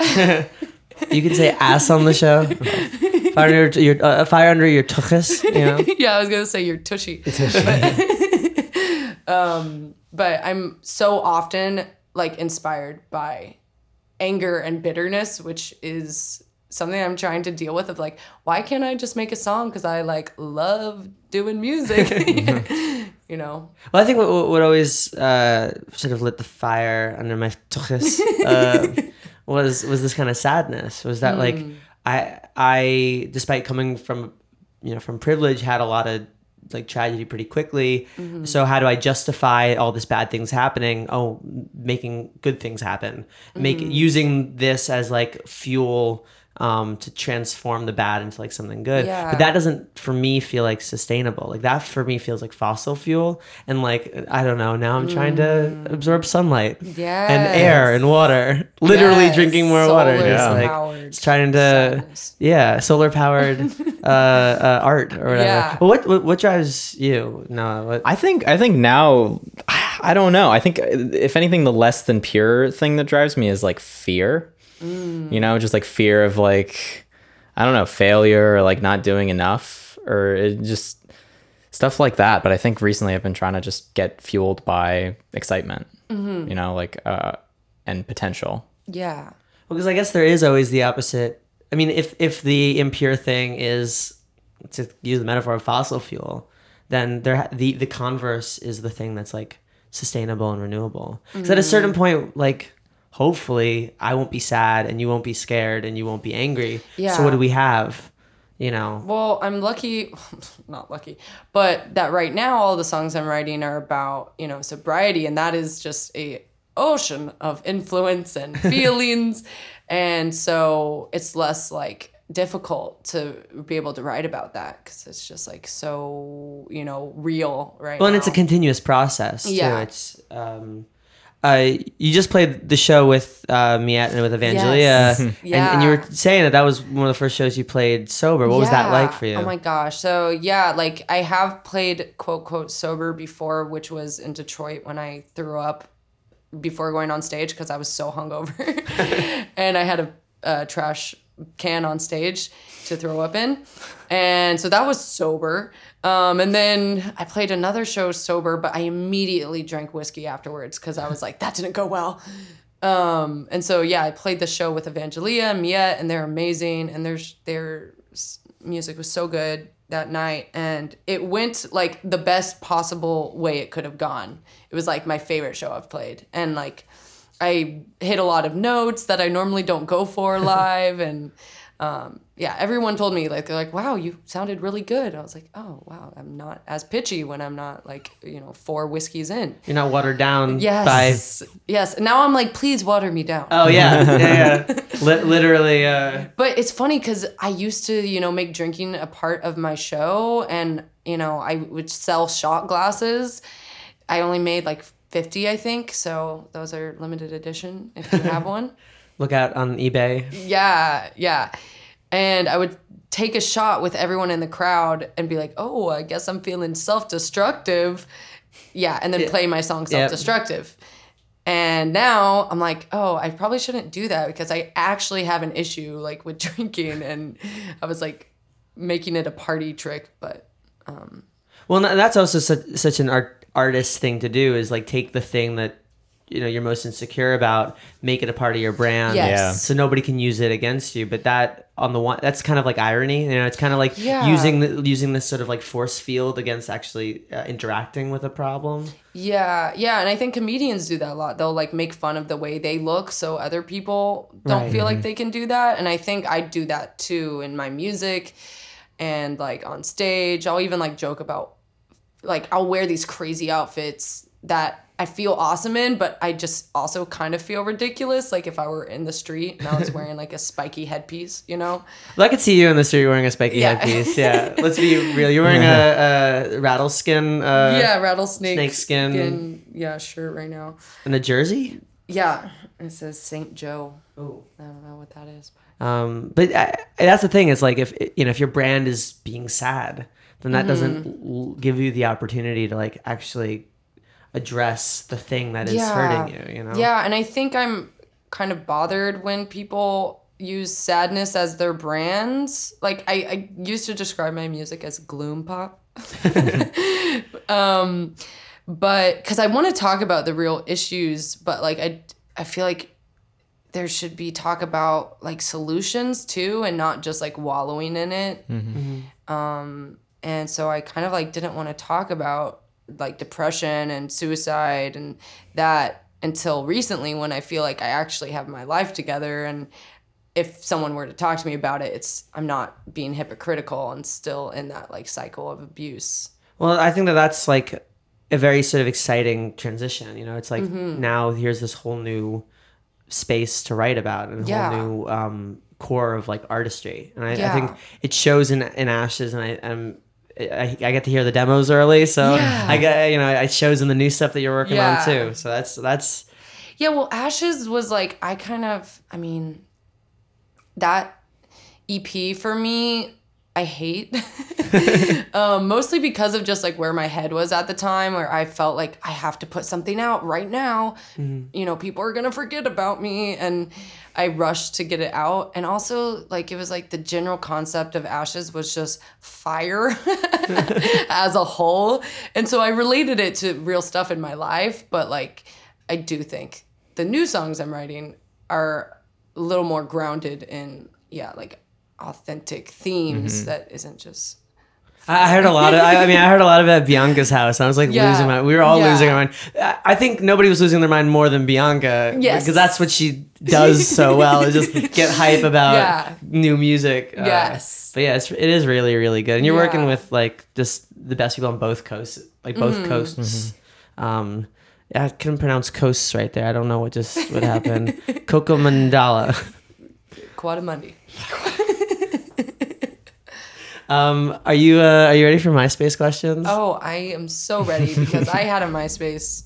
You can say ass on the show. fire under your uh, fire under your tuchus. You know. yeah, I was gonna say you're tushy. But, um, but I'm so often like inspired by anger and bitterness, which is something I'm trying to deal with. Of like, why can't I just make a song? Because I like love doing music. you know. Well, I think what, what what always uh, sort of lit the fire under my tuchus uh, was was this kind of sadness. Was that like hmm. I I despite coming from you know from privilege had a lot of like tragedy pretty quickly. Mm-hmm. So how do I justify all this bad things happening? Oh, making good things happen. Make mm-hmm. using this as like fuel um, to transform the bad into like something good. Yeah. But that doesn't for me feel like sustainable. Like that for me feels like fossil fuel. And like I don't know. Now I'm trying to absorb sunlight and air and water. Literally Yes. drinking more water. Solar Just like powered it's trying to sadness. yeah, solar powered uh, uh, art or whatever. Yeah. Well, what, what what drives you? No, what, I think I think now I don't know. I think if anything the less than pure thing that drives me is like fear. You know, just like fear of like I don't know, failure or like not doing enough or it just stuff like that. But I think recently I've been trying to just get fueled by excitement. You know, like uh and potential. Yeah. well Because I guess there is always the opposite. I mean, if if the impure thing is to use the metaphor of fossil fuel, then there the the converse is the thing that's like sustainable and renewable. Because at a certain point, like hopefully, I won't be sad and you won't be scared and you won't be angry. Yeah. So what do we have? You know. Well, I'm lucky, not lucky, but that right now all the songs I'm writing are about, you know, sobriety and that is just a ocean of influence and feelings. and so it's less like difficult to be able to write about that cuz it's just like so, you know, real right Well, and it's a continuous process too. Yeah. It's um, uh, you just played the show with uh, Miette and with Evangelia, Yes. and, and you were saying that that was one of the first shows you played sober. What was that like for you? Oh my gosh. So yeah, like I have played quote quote sober before, which was in Detroit when I threw up before going on stage because I was so hungover, and I had a, a trash can on stage to throw up in, and so that was sober. Um, and then I played another show sober, but I immediately drank whiskey afterwards because I was like, that didn't go well. Um, and so yeah, I played the show with Evangelia Miette, and they're amazing, and their their music was so good that night, and it went like the best possible way it could have gone. It was like my favorite show I've played, and like I hit a lot of notes that I normally don't go for live, and um, yeah, everyone told me like they're like, "Wow, you sounded really good." I was like, "Oh wow, I'm not as pitchy when I'm not like you know four whiskeys in." You're not watered down by. Yes, yes. Now I'm like, please water me down. Oh yeah, yeah, yeah. Li- literally. Uh, But it's funny because I used to, you know, make drinking a part of my show, and you know, I would sell shot glasses. I only made like fifty, I think. So those are limited edition if you have one. look out on eBay. Yeah, yeah. And I would take a shot with everyone in the crowd and be like, "Oh, I guess I'm feeling self-destructive." Yeah, and then play my song self-destructive. And now I'm like, "Oh, I probably shouldn't do that because I actually have an issue like with drinking." And I was like making it a party trick, but um Well, that's also such, such an art artist thing to do is like take the thing that you know you're most insecure about, make it a part of your brand. Yes. Yeah. So nobody can use it against you. But that on the one, that's kind of like irony. You know, it's kind of like Yeah. using the, using this sort of like force field against actually uh, interacting with a problem. Yeah, yeah, and I think comedians do that a lot. They'll like make fun of the way they look so other people don't Right. feel like they can do that. And I think I do that too in my music and like on stage. I'll even like joke about like I'll wear these crazy outfits that I feel awesome in, but I just also kind of feel ridiculous. Like if I were in the street and I was wearing like a spiky headpiece, you know? Well, I could see you in the street wearing a spiky Yeah. headpiece. Yeah, let's be real. You're wearing a, a rattleskin. Uh, yeah, rattlesnake snake skin. skin, yeah, shirt right now. and a jersey. Yeah, it says Saint Joe. Oh. I don't know what that is. But, Um, but I, that's the thing. It's like if you know if your brand is being sad, then that doesn't Mm-hmm. l- give you the opportunity to like actually address the thing that is hurting you. You know. Yeah, and I think I'm kind of bothered when people use sadness as their brands. Like I, I used to describe my music as gloom pop. um, but because I want to talk about the real issues, but like I, I feel like there should be talk about like solutions too, and not just like wallowing in it. Um, and so I kind of like didn't want to talk about like depression and suicide and that until recently when I feel like I actually have my life together and if someone were to talk to me about it it's I'm not being hypocritical and still in that like cycle of abuse. Well, I think that that's like a very sort of exciting transition. You know, it's like Mm-hmm. now here's this whole new space to write about and a Yeah. whole new um, core of like artistry. And I, I think it shows in in Ashes, and I'm. I, I get to hear the demos early, so Yeah. I get you know it shows in the new stuff that you're working Yeah. on too. So that's that's Yeah, well, Ashes was like I kind of, I mean, that EP for me, I hate. um, mostly because of just like where my head was at the time, where I felt like I have to put something out right now. You know, people are gonna forget about me, and I rushed to get it out. And also, like, it was like the general concept of Ashes was just fire as a whole, and so I related it to real stuff in my life. But like, I do think the new songs I'm writing are a little more grounded in yeah, like authentic themes Mm-hmm. that isn't just I I heard a lot of. I, I mean, I heard a lot of it at Bianca's house. I was like Yeah. losing my. We were all Yeah. losing our mind. I I think nobody was losing their mind more than Bianca. Yes. because that's what she does so well. Is just get hype about Yeah. new music. Uh, Yes. but yeah, it's, it is really really good, and you're working with like just the best people on both coasts, like both Mm-hmm. coasts. Um, yeah, I couldn't pronounce coasts right there. I don't know what just what happened. Coco Mandala. Quadamundi. Um, are you uh, are you ready for MySpace questions? Oh, I am so ready because I had a MySpace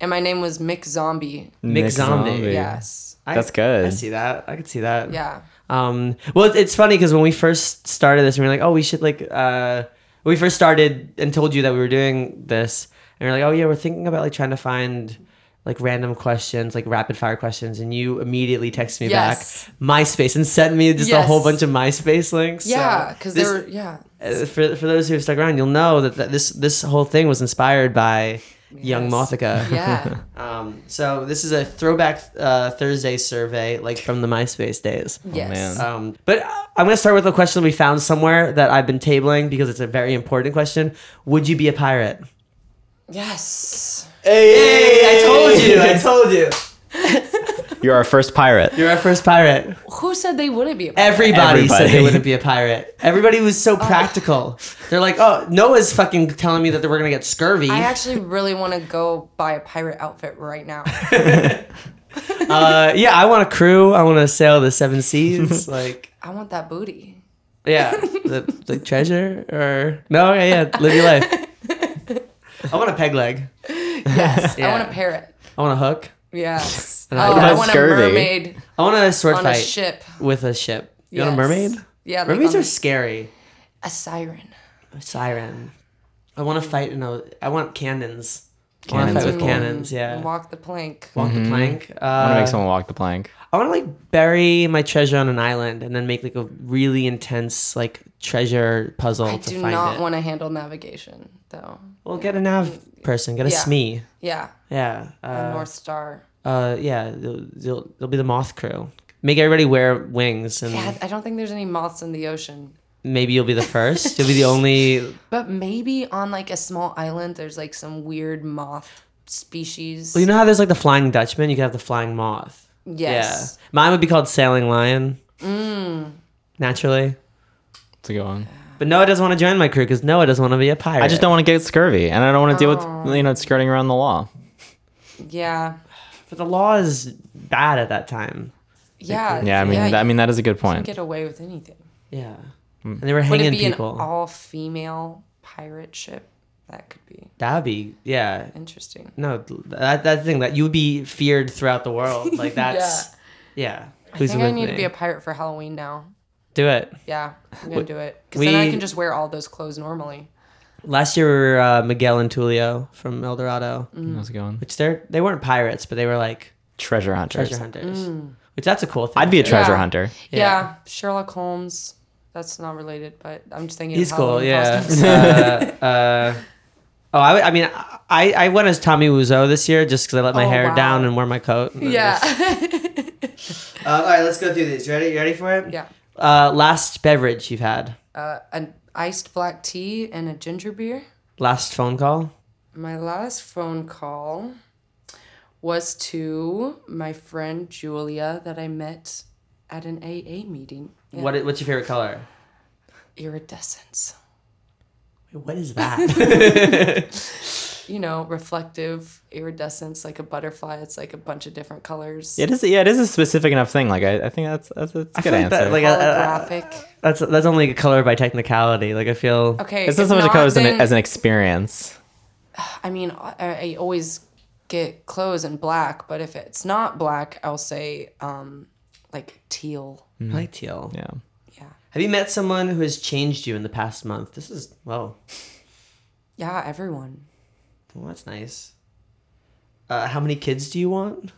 and my name was Mick Zombie. Mick Zombie. Yes. I- That's good. I see that. I could see that. Yeah. Um, well, it's- it's funny because when we first started this, we were like, oh, we should like, uh, we first started and told you that we were doing this, and we are like, oh yeah, we're thinking about like trying to find like random questions, like rapid fire questions, and you immediately text me Yes. back MySpace and sent me just a whole bunch of MySpace links. Yeah, because this- they were yeah. uh, for for those who have stuck around, you'll know that, that this this whole thing was inspired by Young Mothica. Yeah. Um, so this is a throwback uh, Thursday survey, like from the MySpace days. yes. man. Um, but I'm going to start with a question we found somewhere that I've been tabling because it's a very important question. Would you be a pirate? Yes. Hey, I told you. I told you. You're our first pirate. You're our first pirate. Who said they wouldn't be a pirate? Everybody, said they wouldn't be a pirate. Everybody was so practical. They're like, oh, Noah's fucking telling me that we're going to get scurvy. I actually really want to go buy a pirate outfit right now. uh, yeah, I want a crew. I want to sail the seven seas. like, I want that booty. yeah, the, the treasure or no, yeah, yeah, live your life. I want a peg leg. Yes. I want a parrot. I want a hook. Yes. And oh, I I got want scurvy. a mermaid I want a sword on fight a ship. with a ship. You want a Yes. mermaid? Yeah. like Mermaids on are scary. a siren. A siren. I want to fight in a. I want cannons. I want to Cannons with cannons. Yeah. Walk the plank. Walk the plank. Uh, I want to make someone walk the plank. I want to like bury my treasure on an island and then make like a really intense like treasure puzzle I to do find not want to handle navigation though. well, get a nav person. Get a Yeah. SME. Yeah. Yeah. A Uh, North Star. uh, yeah. They'll, they'll, they'll be the moth crew. Make everybody wear wings and Yeah, I don't think there's any moths in the ocean. Maybe you'll be the first. you'll be the only. But maybe on like a small island, there's like some weird moth species. Well, you know how there's like the flying Dutchman. You could have the flying moth. yes. Yeah. Mine would be called Sailing Lion. Mm. Naturally. It's a good one. But Noah doesn't want to join my crew because Noah doesn't want to be a pirate. I just don't want to get scurvy, and I don't want to deal with oh. you know skirting around the law. Yeah. But the law is bad at that time. Yeah. Yeah, I mean, yeah, that, I mean that is a good can point. get away with anything. Yeah. Hmm. And they were Would hanging it be people. an all-female pirate ship? That could be That'd be, yeah. interesting. No, that, that thing that you would be feared throughout the world. Like that's, yeah. I think I need to be a pirate for Halloween now. Do it. Yeah, I'm gonna do it because we- then I can just wear all those clothes normally. Last year we were uh, Miguel and Tulio from El Dorado, mm. How's it going? which they're, they weren't pirates, but they were like Treasure hunters. treasure hunters. Mm. Which that's a cool thing. I'd be a treasure Yeah. hunter. Yeah. Yeah. Sherlock Holmes. That's not related, but I'm just thinking. He's of cool, yeah. uh, uh, oh, I, I mean, I, I went as Tommy Wiseau this year just because I let my Oh, hair wow. down and wore my coat. yeah. just- Uh, all right, let's go through these. You ready? You ready for it? yeah. Uh, last beverage you've had. Uh, an iced black tea and a ginger beer. Last phone call. My last phone call was to my friend Julia that I met at an AA meeting. Yeah. What? What's your favorite color? Iridescence. What is that? You know, reflective iridescence, like a butterfly. It's like a bunch of different colors. It is. Yeah, it is a specific enough thing. Like I, I think that's that's, that's a good feel like that, answer. like, uh, Holographic. that's that's only a color by technicality. Like I feel. okay. it's not so much a color as an, as an experience. I mean, I, I always get clothes in black, but if it's not black, I'll say um, like teal. I like teal. Yeah. Yeah. Have you met someone who has changed you in the past month? This is whoa. Yeah, everyone. Well, that's nice. Uh, how many kids do you want?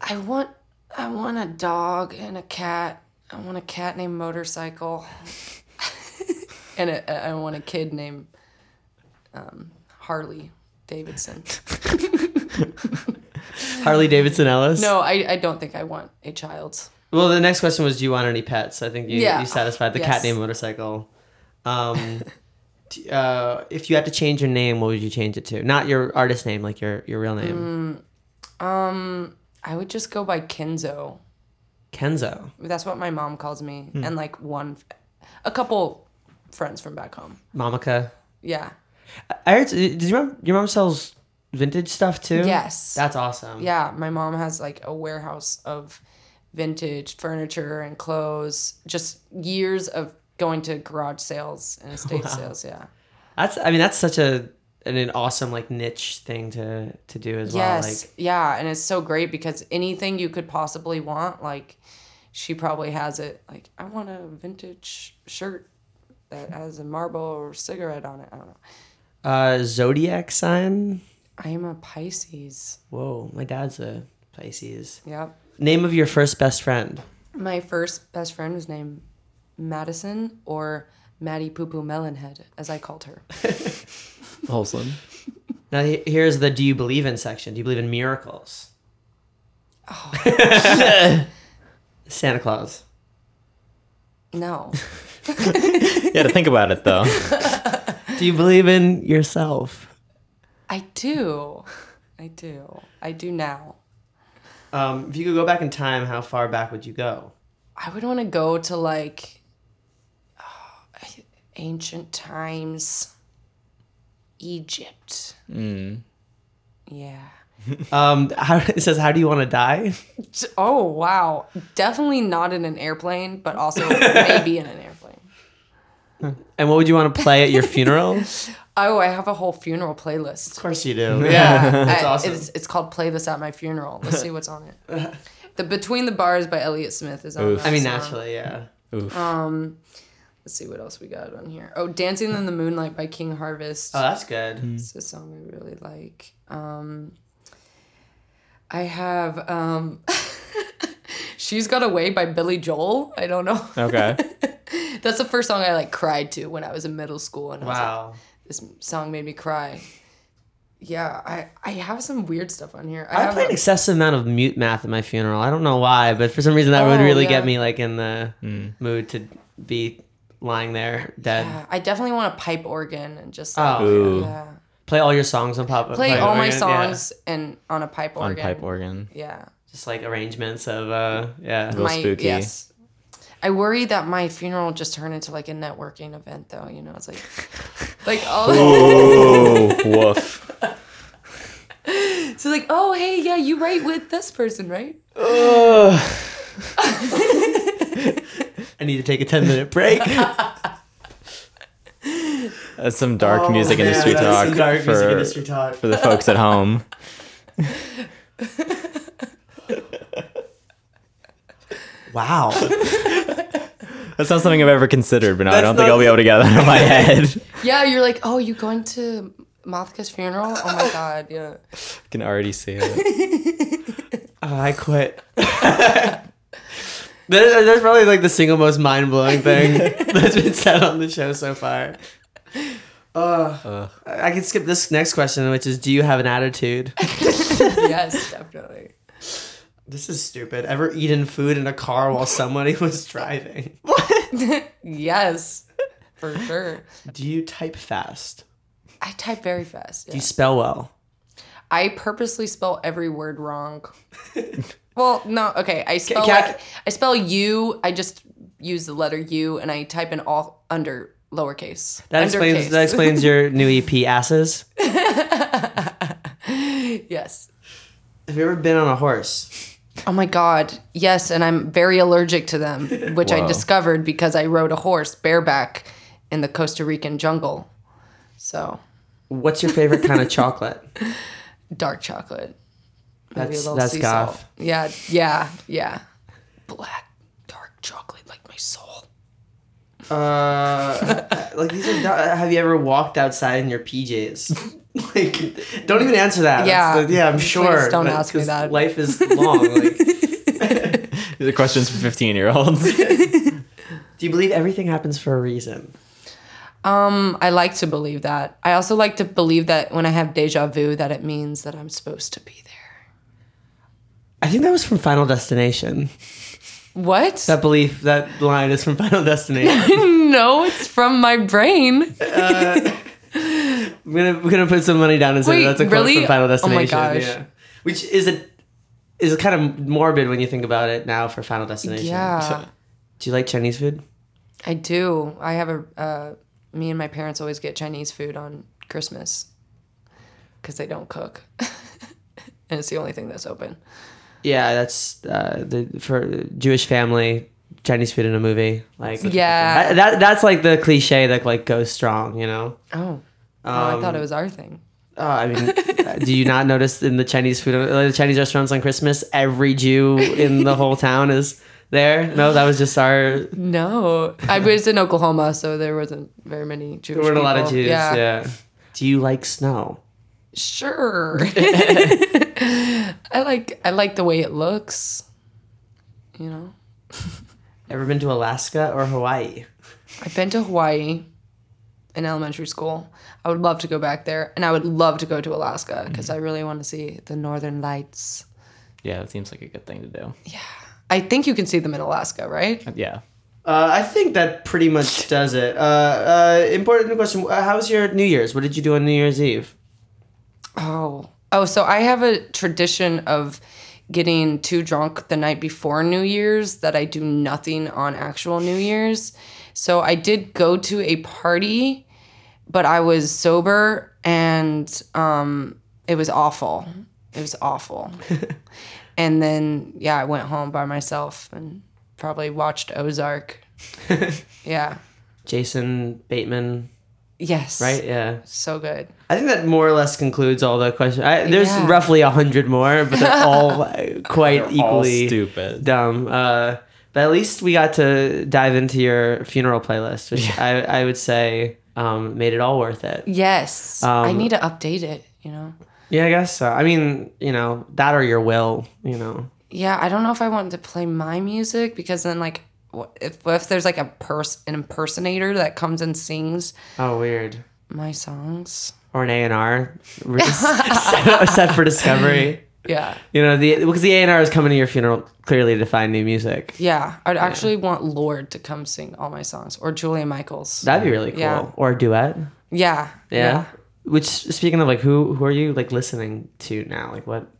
I want I want a dog and a cat. I want a cat named Motorcycle. and a, I want a kid named um, Harley Davidson. Harley Davidson Ellis. No, I, I don't think I want a child. Well, the next question was, do you want any pets? I think you, Yeah. you satisfied the Yes. cat named motorcycle. Um, uh, if you had to change your name, what would you change it to? Not your artist name, like your your real name. Um, I would just go by Kenzo. Kenzo. That's what my mom calls me, Hmm. and like one, a couple friends from back home. Mamaka. Yeah. I heard. Did you mom? Your mom sells vintage stuff too. Yes. That's awesome. Yeah, my mom has like a warehouse of vintage furniture and clothes. Just years of going to garage sales and estate sales. Yeah. That's. I mean, that's such a an, an awesome like niche thing to to do as well. Yes. Like yeah, and it's so great because anything you could possibly want, like she probably has it. Like I want a vintage shirt that has a marble or cigarette on it. I don't know. uh, zodiac sign. I am a Pisces. Whoa, my dad's a Pisces. Yep. Name of your first best friend. My first best friend was named Madison or Maddie Poo Poo Melonhead, as I called her. Wholesome. Now here's the do you believe in section. Do you believe in miracles? Oh. Santa Claus. No. You had to think about it though. Do you believe in yourself? I do. I do. I do now. Um, if you could go back in time, how far back would you go? I would want to go to like ancient times, Egypt. Yeah. Um, how, it says, how do you want to die? Oh wow! Definitely not in an airplane, but also maybe in an airplane. And what would you want to play at your funeral? Oh, I have a whole funeral playlist. Of course you do. Yeah, That's I- awesome. It's, it's called "Play This at My Funeral." Let's see what's on it. The "Between the Bars" by Elliott Smith is on. Oof. that I mean, song. naturally, yeah. Oof. Um, let's see what else we got on here. Oh, "Dancing in the Moonlight" by King Harvest. Oh, that's good. It's a song I really like. Um, I have um, "She's Got a Way" by Billy Joel. I don't know. Okay. That's the first song I like cried to when I was in middle school, and I was like, Wow. This song made me cry. Yeah, I I have some weird stuff on here. I, I have played an excessive amount of MuteMath at my funeral. I don't know why, but for some reason that would Oh, really yeah. get me like in the mood to be lying there dead. yeah, I definitely want a pipe organ and just like, Oh, yeah. Play all your songs on pop. play pipe all my organ, yeah. songs and on a pipe organ. On organ. pipe organ. Yeah. Just like arrangements of uh yeah. Real my spooky. yes. I worry that my funeral just turned into like a networking event though, you know, it's like like oh Oh, woof. so like, oh hey, yeah, you write with this person, right? Uh. I need to take a 10 minute break. That's some dark Oh, music man, industry that's talk some dark for, music industry talk. for the folks at home. Wow. That's not something I've ever considered, but now I don't think I'll be able to get that out of my head. Yeah, you're like, oh, you going to Mothica's funeral? Oh my god, yeah. I can already see it. Oh, I quit. that, that's probably like the single most mind blowing thing that's been said on the show so far. Uh, I can skip this next question, which is Do you have an attitude? yes, definitely. This is stupid. Ever eaten food in a car while somebody was driving? Yes, for sure. Do you type fast? I type very fast. Do you spell well? I purposely spell every word wrong. well, no, okay. I spell ca- like I spell you. I just use the letter U, and I type in all under lowercase. That explains Undercase. that explains your new EP asses. yes. Have you ever been on a horse? Oh my god, yes, and I'm very allergic to them, which I discovered because I rode a horse bareback in the Costa Rican jungle. So, What's your favorite kind of chocolate? dark chocolate. Maybe That's that's goth. Yeah, yeah, yeah. Black dark chocolate like my soul. Uh, like these are. not- Have you ever walked outside in your PJs? like, don't even answer that. Yeah. That's the- yeah, I'm Please sure. don't but- ask me that. Life is long. Like, These are questions for 15 year olds. do you believe everything happens for a reason? Um, I like to believe that. I also like to believe that when I have deja vu, that it means that I'm supposed to be there. I think that was from Final Destination. What? That belief, that line is from Final Destination. no, it's from my brain. I'm gonna we're gonna put some money down and say Wait, that's a quote really? from Final Destination. Oh my gosh. Yeah. Which is a is kind of morbid when you think about it now for Final Destination. Yeah, Do you like Chinese food? I do. I have a. Uh, me and my parents always get Chinese food on Christmas because they don't cook, and it's the only thing that's open. Yeah, that's uh, the for Jewish family Chinese food in a movie. Like Yeah. that, that that's like the cliche that like goes strong. You know. Oh. Oh, I thought Um, it was our thing. Oh, I mean, do you not notice in the Chinese food, uh, the Chinese restaurants on Christmas, every Jew in the whole town is there? No, that was just our. No, I was in Oklahoma, so there wasn't very many Jewish. There weren't a lot of people. Jews. Yeah. Do you like snow? Sure. I like I like the way it looks. You know, Ever been to Alaska or Hawaii? I've been to Hawaii in elementary school. I would love to go back there, and I would love to go to Alaska because I really want to see the northern lights. Yeah, it seems like a good thing to do. Yeah. I think you can see them in Alaska, right? Yeah. Uh, I think that pretty much does it. Uh, uh, important question: uh, How was your New Year's? What did you do on New Year's Eve? Oh. Oh, so I have a tradition of getting too drunk the night before New Year's that I do nothing on actual New Year's. So I did go to a party, but I was sober and um it was awful. It was awful. and then yeah, I went home by myself and probably watched Ozark. yeah. Jason Bateman, Yes. right? Yeah. So good. I think that more or less concludes all the questions. I, there's Yeah. roughly a hundred more, but they're all uh, quite All equally stupid. dumb. Uh, but at least we got to dive into your funeral playlist, which I, I would say um, made it all worth it. Yes. I Um, need to update it, you know. Yeah, I guess so. I mean, you know, that or your will, you know. Yeah, I don't know if I want to play my music because then like what if if there's like a pers an impersonator that comes and sings Oh, weird. my songs? Or an A and R set, set for discovery. Yeah. You know, the because the A and R is coming to your funeral clearly to find new music. Yeah, I'd actually want Lorde to come sing all my songs or Julia Michaels. That'd be really cool. Yeah. Or a duet. yeah. Yeah. Which speaking of like who who are you like listening to now? Like what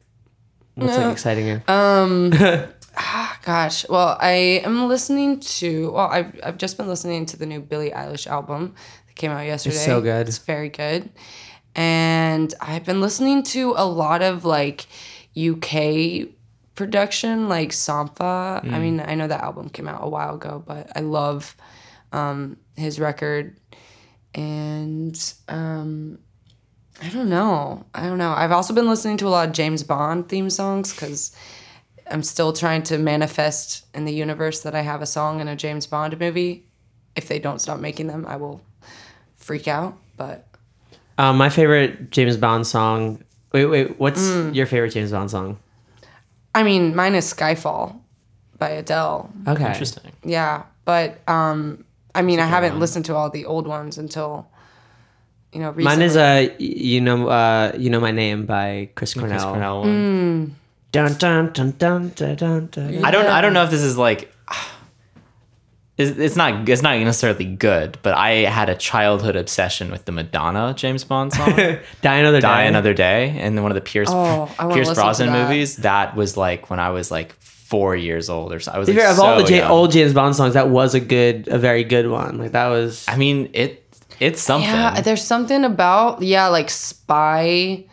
what's like uh, exciting you? Um, Gosh, well, I am listening to. Well, I've I've just been listening to the new Billie Eilish album that came out yesterday. It's so good. It's very good, and I've been listening to a lot of like UK production, like Sampha. Mm. I mean, I know that album came out a while ago, but I love um, his record, and um, I don't know. I don't know. I've also been listening to a lot of James Bond theme songs because I'm still trying to manifest in the universe that I have a song in a James Bond movie. If they don't stop making them, I will freak out. But Um, my favorite James Bond song. Wait, wait. What's Mm. your favorite James Bond song? I mean, mine is Skyfall by Adele. Okay. Interesting. Yeah, but um, I mean, I haven't listened to all the old ones until you know. Recently. Mine is uh, you know, uh, you know my name by Chris Cornell. Chris Cornell Mm. One. Dun dun dun dun dun dun. dun. I don't I don't know if this is like it's, it's not it's not necessarily good, but I had a childhood obsession with the Madonna James Bond song. Die another Die day. Another Day and one of the Pierce Oh, I wanna Pierce listen to Brosnan that. movies. That was like when I was like four years old or so. I was To be like, fair, of all the J- young. old James Bond songs, that was a good, a very good one. Like that was. I mean it it's something. Yeah, there's something about yeah, like spy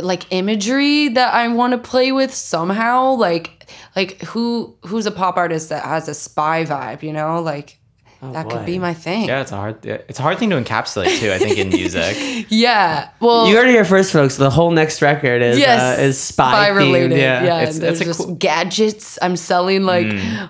like imagery that I want to play with somehow. Like like who who's a pop artist that has a spy vibe, you know? Like that could be my thing. yeah, it's a hard it's a hard thing to encapsulate too, I think, in music. Yeah. Well You heard it here first, folks. The whole next record is yes, uh, is spy, related. Yeah, Yeah, It's- it's just cool- gadgets. I'm selling like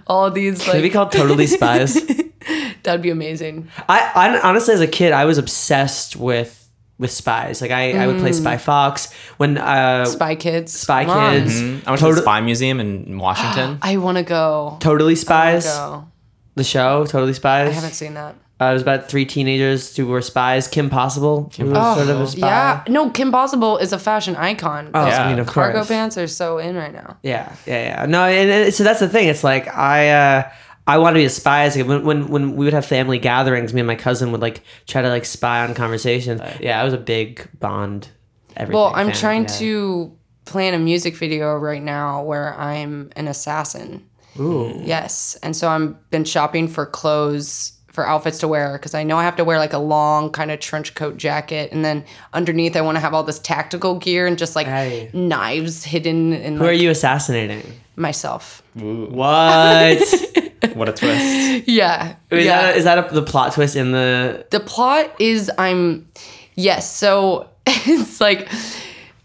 all these Could it be like called Totally Spies? that'd be amazing. I, I honestly, as a kid, I was obsessed with with spies. Like I, I would play Spy Fox when uh, Spy Kids. Spy Come on. Kids. Mhm. I went to the Spy Museum in Washington. I want to go. Totally Spies, Go. the show Totally Spies. I haven't seen that. Uh, it was about three teenagers who were spies. Kim Possible, who was Oh, sort of a spy. yeah. No, Kim Possible is a fashion icon. Oh, Those I mean, of course. cargo course. pants are so in right now. Yeah, yeah, yeah. No, and, and so that's the thing. It's like I, uh, I want to be a spy. It's like when, when when we would have family gatherings, me and my cousin would like try to like spy on conversations. Yeah, I was a big Bond. Everything Well, I'm fan, trying yeah. to plan a music video right now where I'm an assassin. Ooh. Yes, and so I'm been shopping for clothes for outfits to wear because I know I have to wear like a long kind of trench coat jacket, and then underneath I want to have all this tactical gear and just like Hey. knives hidden in Who are you assassinating? myself. What? What a twist. Yeah, Is yeah. that, is that a, the plot twist in the? the plot is I'm yes, so it's like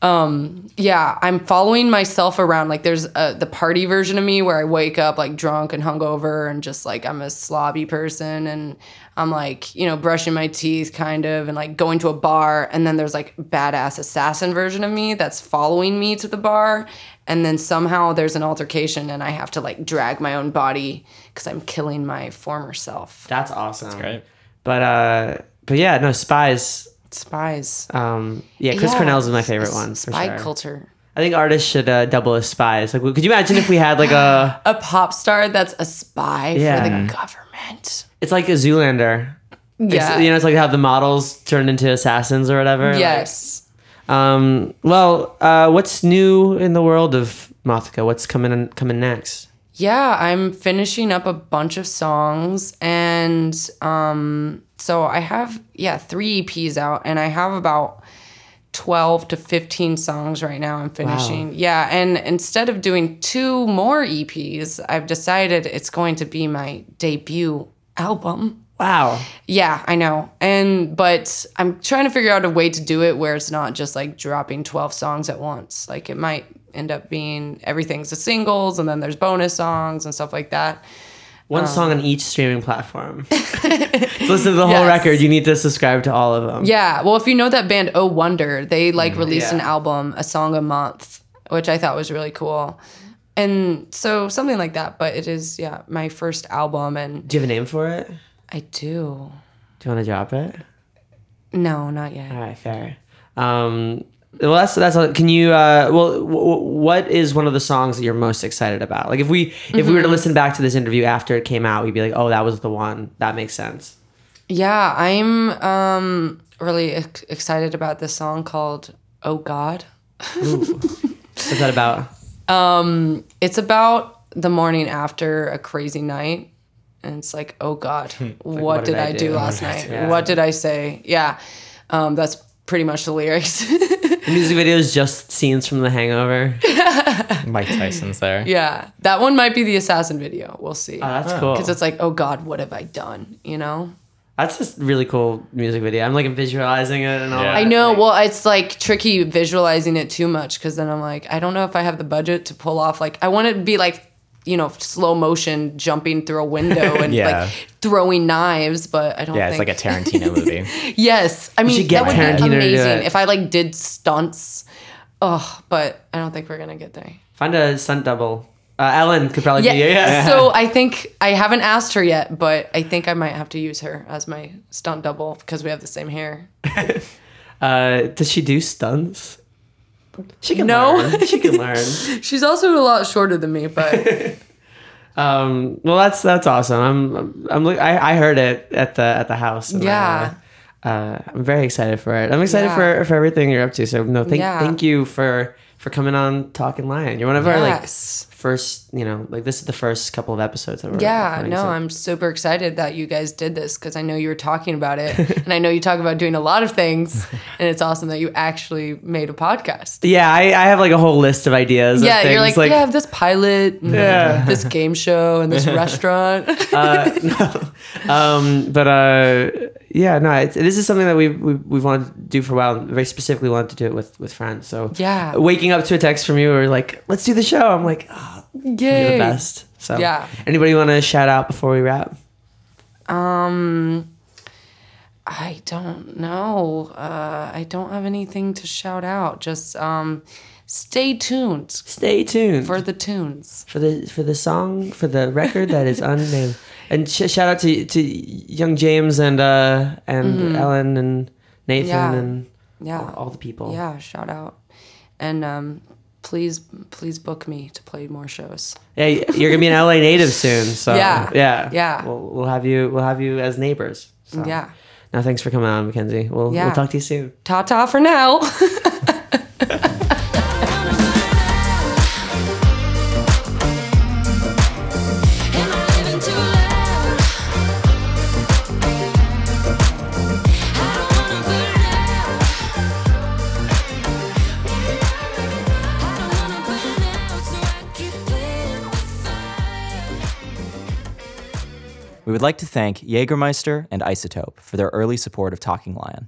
um yeah, I'm following myself around like there's a, the party version of me where I wake up like drunk and hungover and just like I'm a slobby person and I'm like, you know, brushing my teeth kind of and like going to a bar and then there's like badass assassin version of me that's following me to the bar and then somehow there's an altercation and I have to like drag my own body cuz I'm killing my former self. That's awesome. That's great. But uh, but yeah, no spies. Spies. Um, yeah, Chris Yeah, Cornell's is my favorite one. For Spy sure. culture. I think artists should uh, double as spies. Like, could you imagine if we had like a? A pop star that's a spy Yeah. for the government. It's like a Zoolander. It's- Yeah. you know, it's like how the models turned into assassins or whatever. yes. Um. Well, uh, what's new in the world of Mothica? What's coming in coming next? Yeah, I'm finishing up a bunch of songs and um so I have yeah, 3 EPs out and I have about 12 to 15 songs right now I'm finishing. Yeah, and instead of doing two more EPs, I've decided it's going to be my debut album. Wow. Yeah, I know. And but I'm trying to figure out a way to do it where it's not just like dropping 12 songs at once. Like it might end up being everything's the singles and then there's bonus songs and stuff like that. One song on each streaming platform. listen to the whole Yes. record, you need to subscribe to all of them. Yeah, well if you know that band Oh Wonder, they like released yeah. an album, a song a month, which I thought was really cool. And so something like that, but it is yeah, my first album and Do you have a name for it? I do do. you want to drop it? No, not yet. All right, fair. Um, well, that's that's. all- Can you? Uh, well, w- w- what is one of the songs that you're most excited about? Like, if we if we were to listen back to this interview after it came out, we'd be like, oh, that was the one. That makes sense. Yeah, I'm um really ex- excited about this song called Oh God. What's that about? It's about the morning after a crazy night. And it's like, oh God, what, did, I, do, last night? Yeah. What did I say? Yeah. Um, that's pretty much the lyrics. The music video is just scenes from The Hangover. Oh, Mike Tyson's there. yeah. That one might be the assassin video. We'll see. Oh, that's cool. Because it's like, oh God, what have I done? You know? That's just really cool music video. I'm like visualizing it and all. Yeah. that. I know. Well, it's like tricky visualizing it too much because then I'm like, I don't know if I have the budget to pull off. Like, I want it to be like, you know, slow motion jumping through a window and Yeah. like throwing knives, but I don't. Yeah, it's like a Tarantino movie. Yes, I mean should get that would Tarantino to be amazing if I like did stunts. Oh, but I don't think we're gonna get there. Find a stunt double. Uh, Ellen could probably Yeah. be. Yeah. So I think I haven't asked her yet, but I think I might have to use her as my stunt double because we have the same hair. Uh, does she do stunts? She can No. learn. She can learn. She's also a lot shorter than me, but Um, well, that's that's awesome. I'm I'm look- I, I heard it at the at the house. and I, Yeah. uh, I'm very excited for it. I'm excited Yeah. for for everything you're up to. So no, thank Yeah. thank you for for coming on Talking Lion. You're one of our like Yes. First. You know, like this is the first couple of episodes that we're yeah, no, so- I'm super excited that you guys did this because I know you were talking about it, and I know you talk about doing a lot of things, and it's awesome that you actually made a podcast. Yeah, I, I have like a whole list of ideas. of Yeah, you're things, like, yeah, I have this pilot, and Yeah. this game show, and this restaurant. um, but uh, yeah, no, it's, this is something that we we we've wanted to do for a while. Very specifically, wanted to do it with with friends. So Yeah. waking up to a text from you or like, let's do the show. I'm like, oh, you're the best. So Yeah. Anybody want to shout out before we wrap? Um, I don't know. Uh, I don't have anything to shout out. Just um, stay tuned Stay tuned for the tunes. for the for the song for the record that is unnamed. And sh- shout out to to young James and uh and Ellen and Nathan Yeah. and Yeah. all, all the people. Yeah, shout out. And um, please, please book me to play more shows. Yeah, you're gonna be an LA native soon. So Yeah. yeah, Yeah. We'll, we'll have you. We'll have you as neighbors. So. Yeah. Now, thanks for coming on, Mackenzie. We'll Yeah. we'll talk to you soon. Ta ta for now. would like to thank Jägermeister and iZotope for their early support of Talking Lion.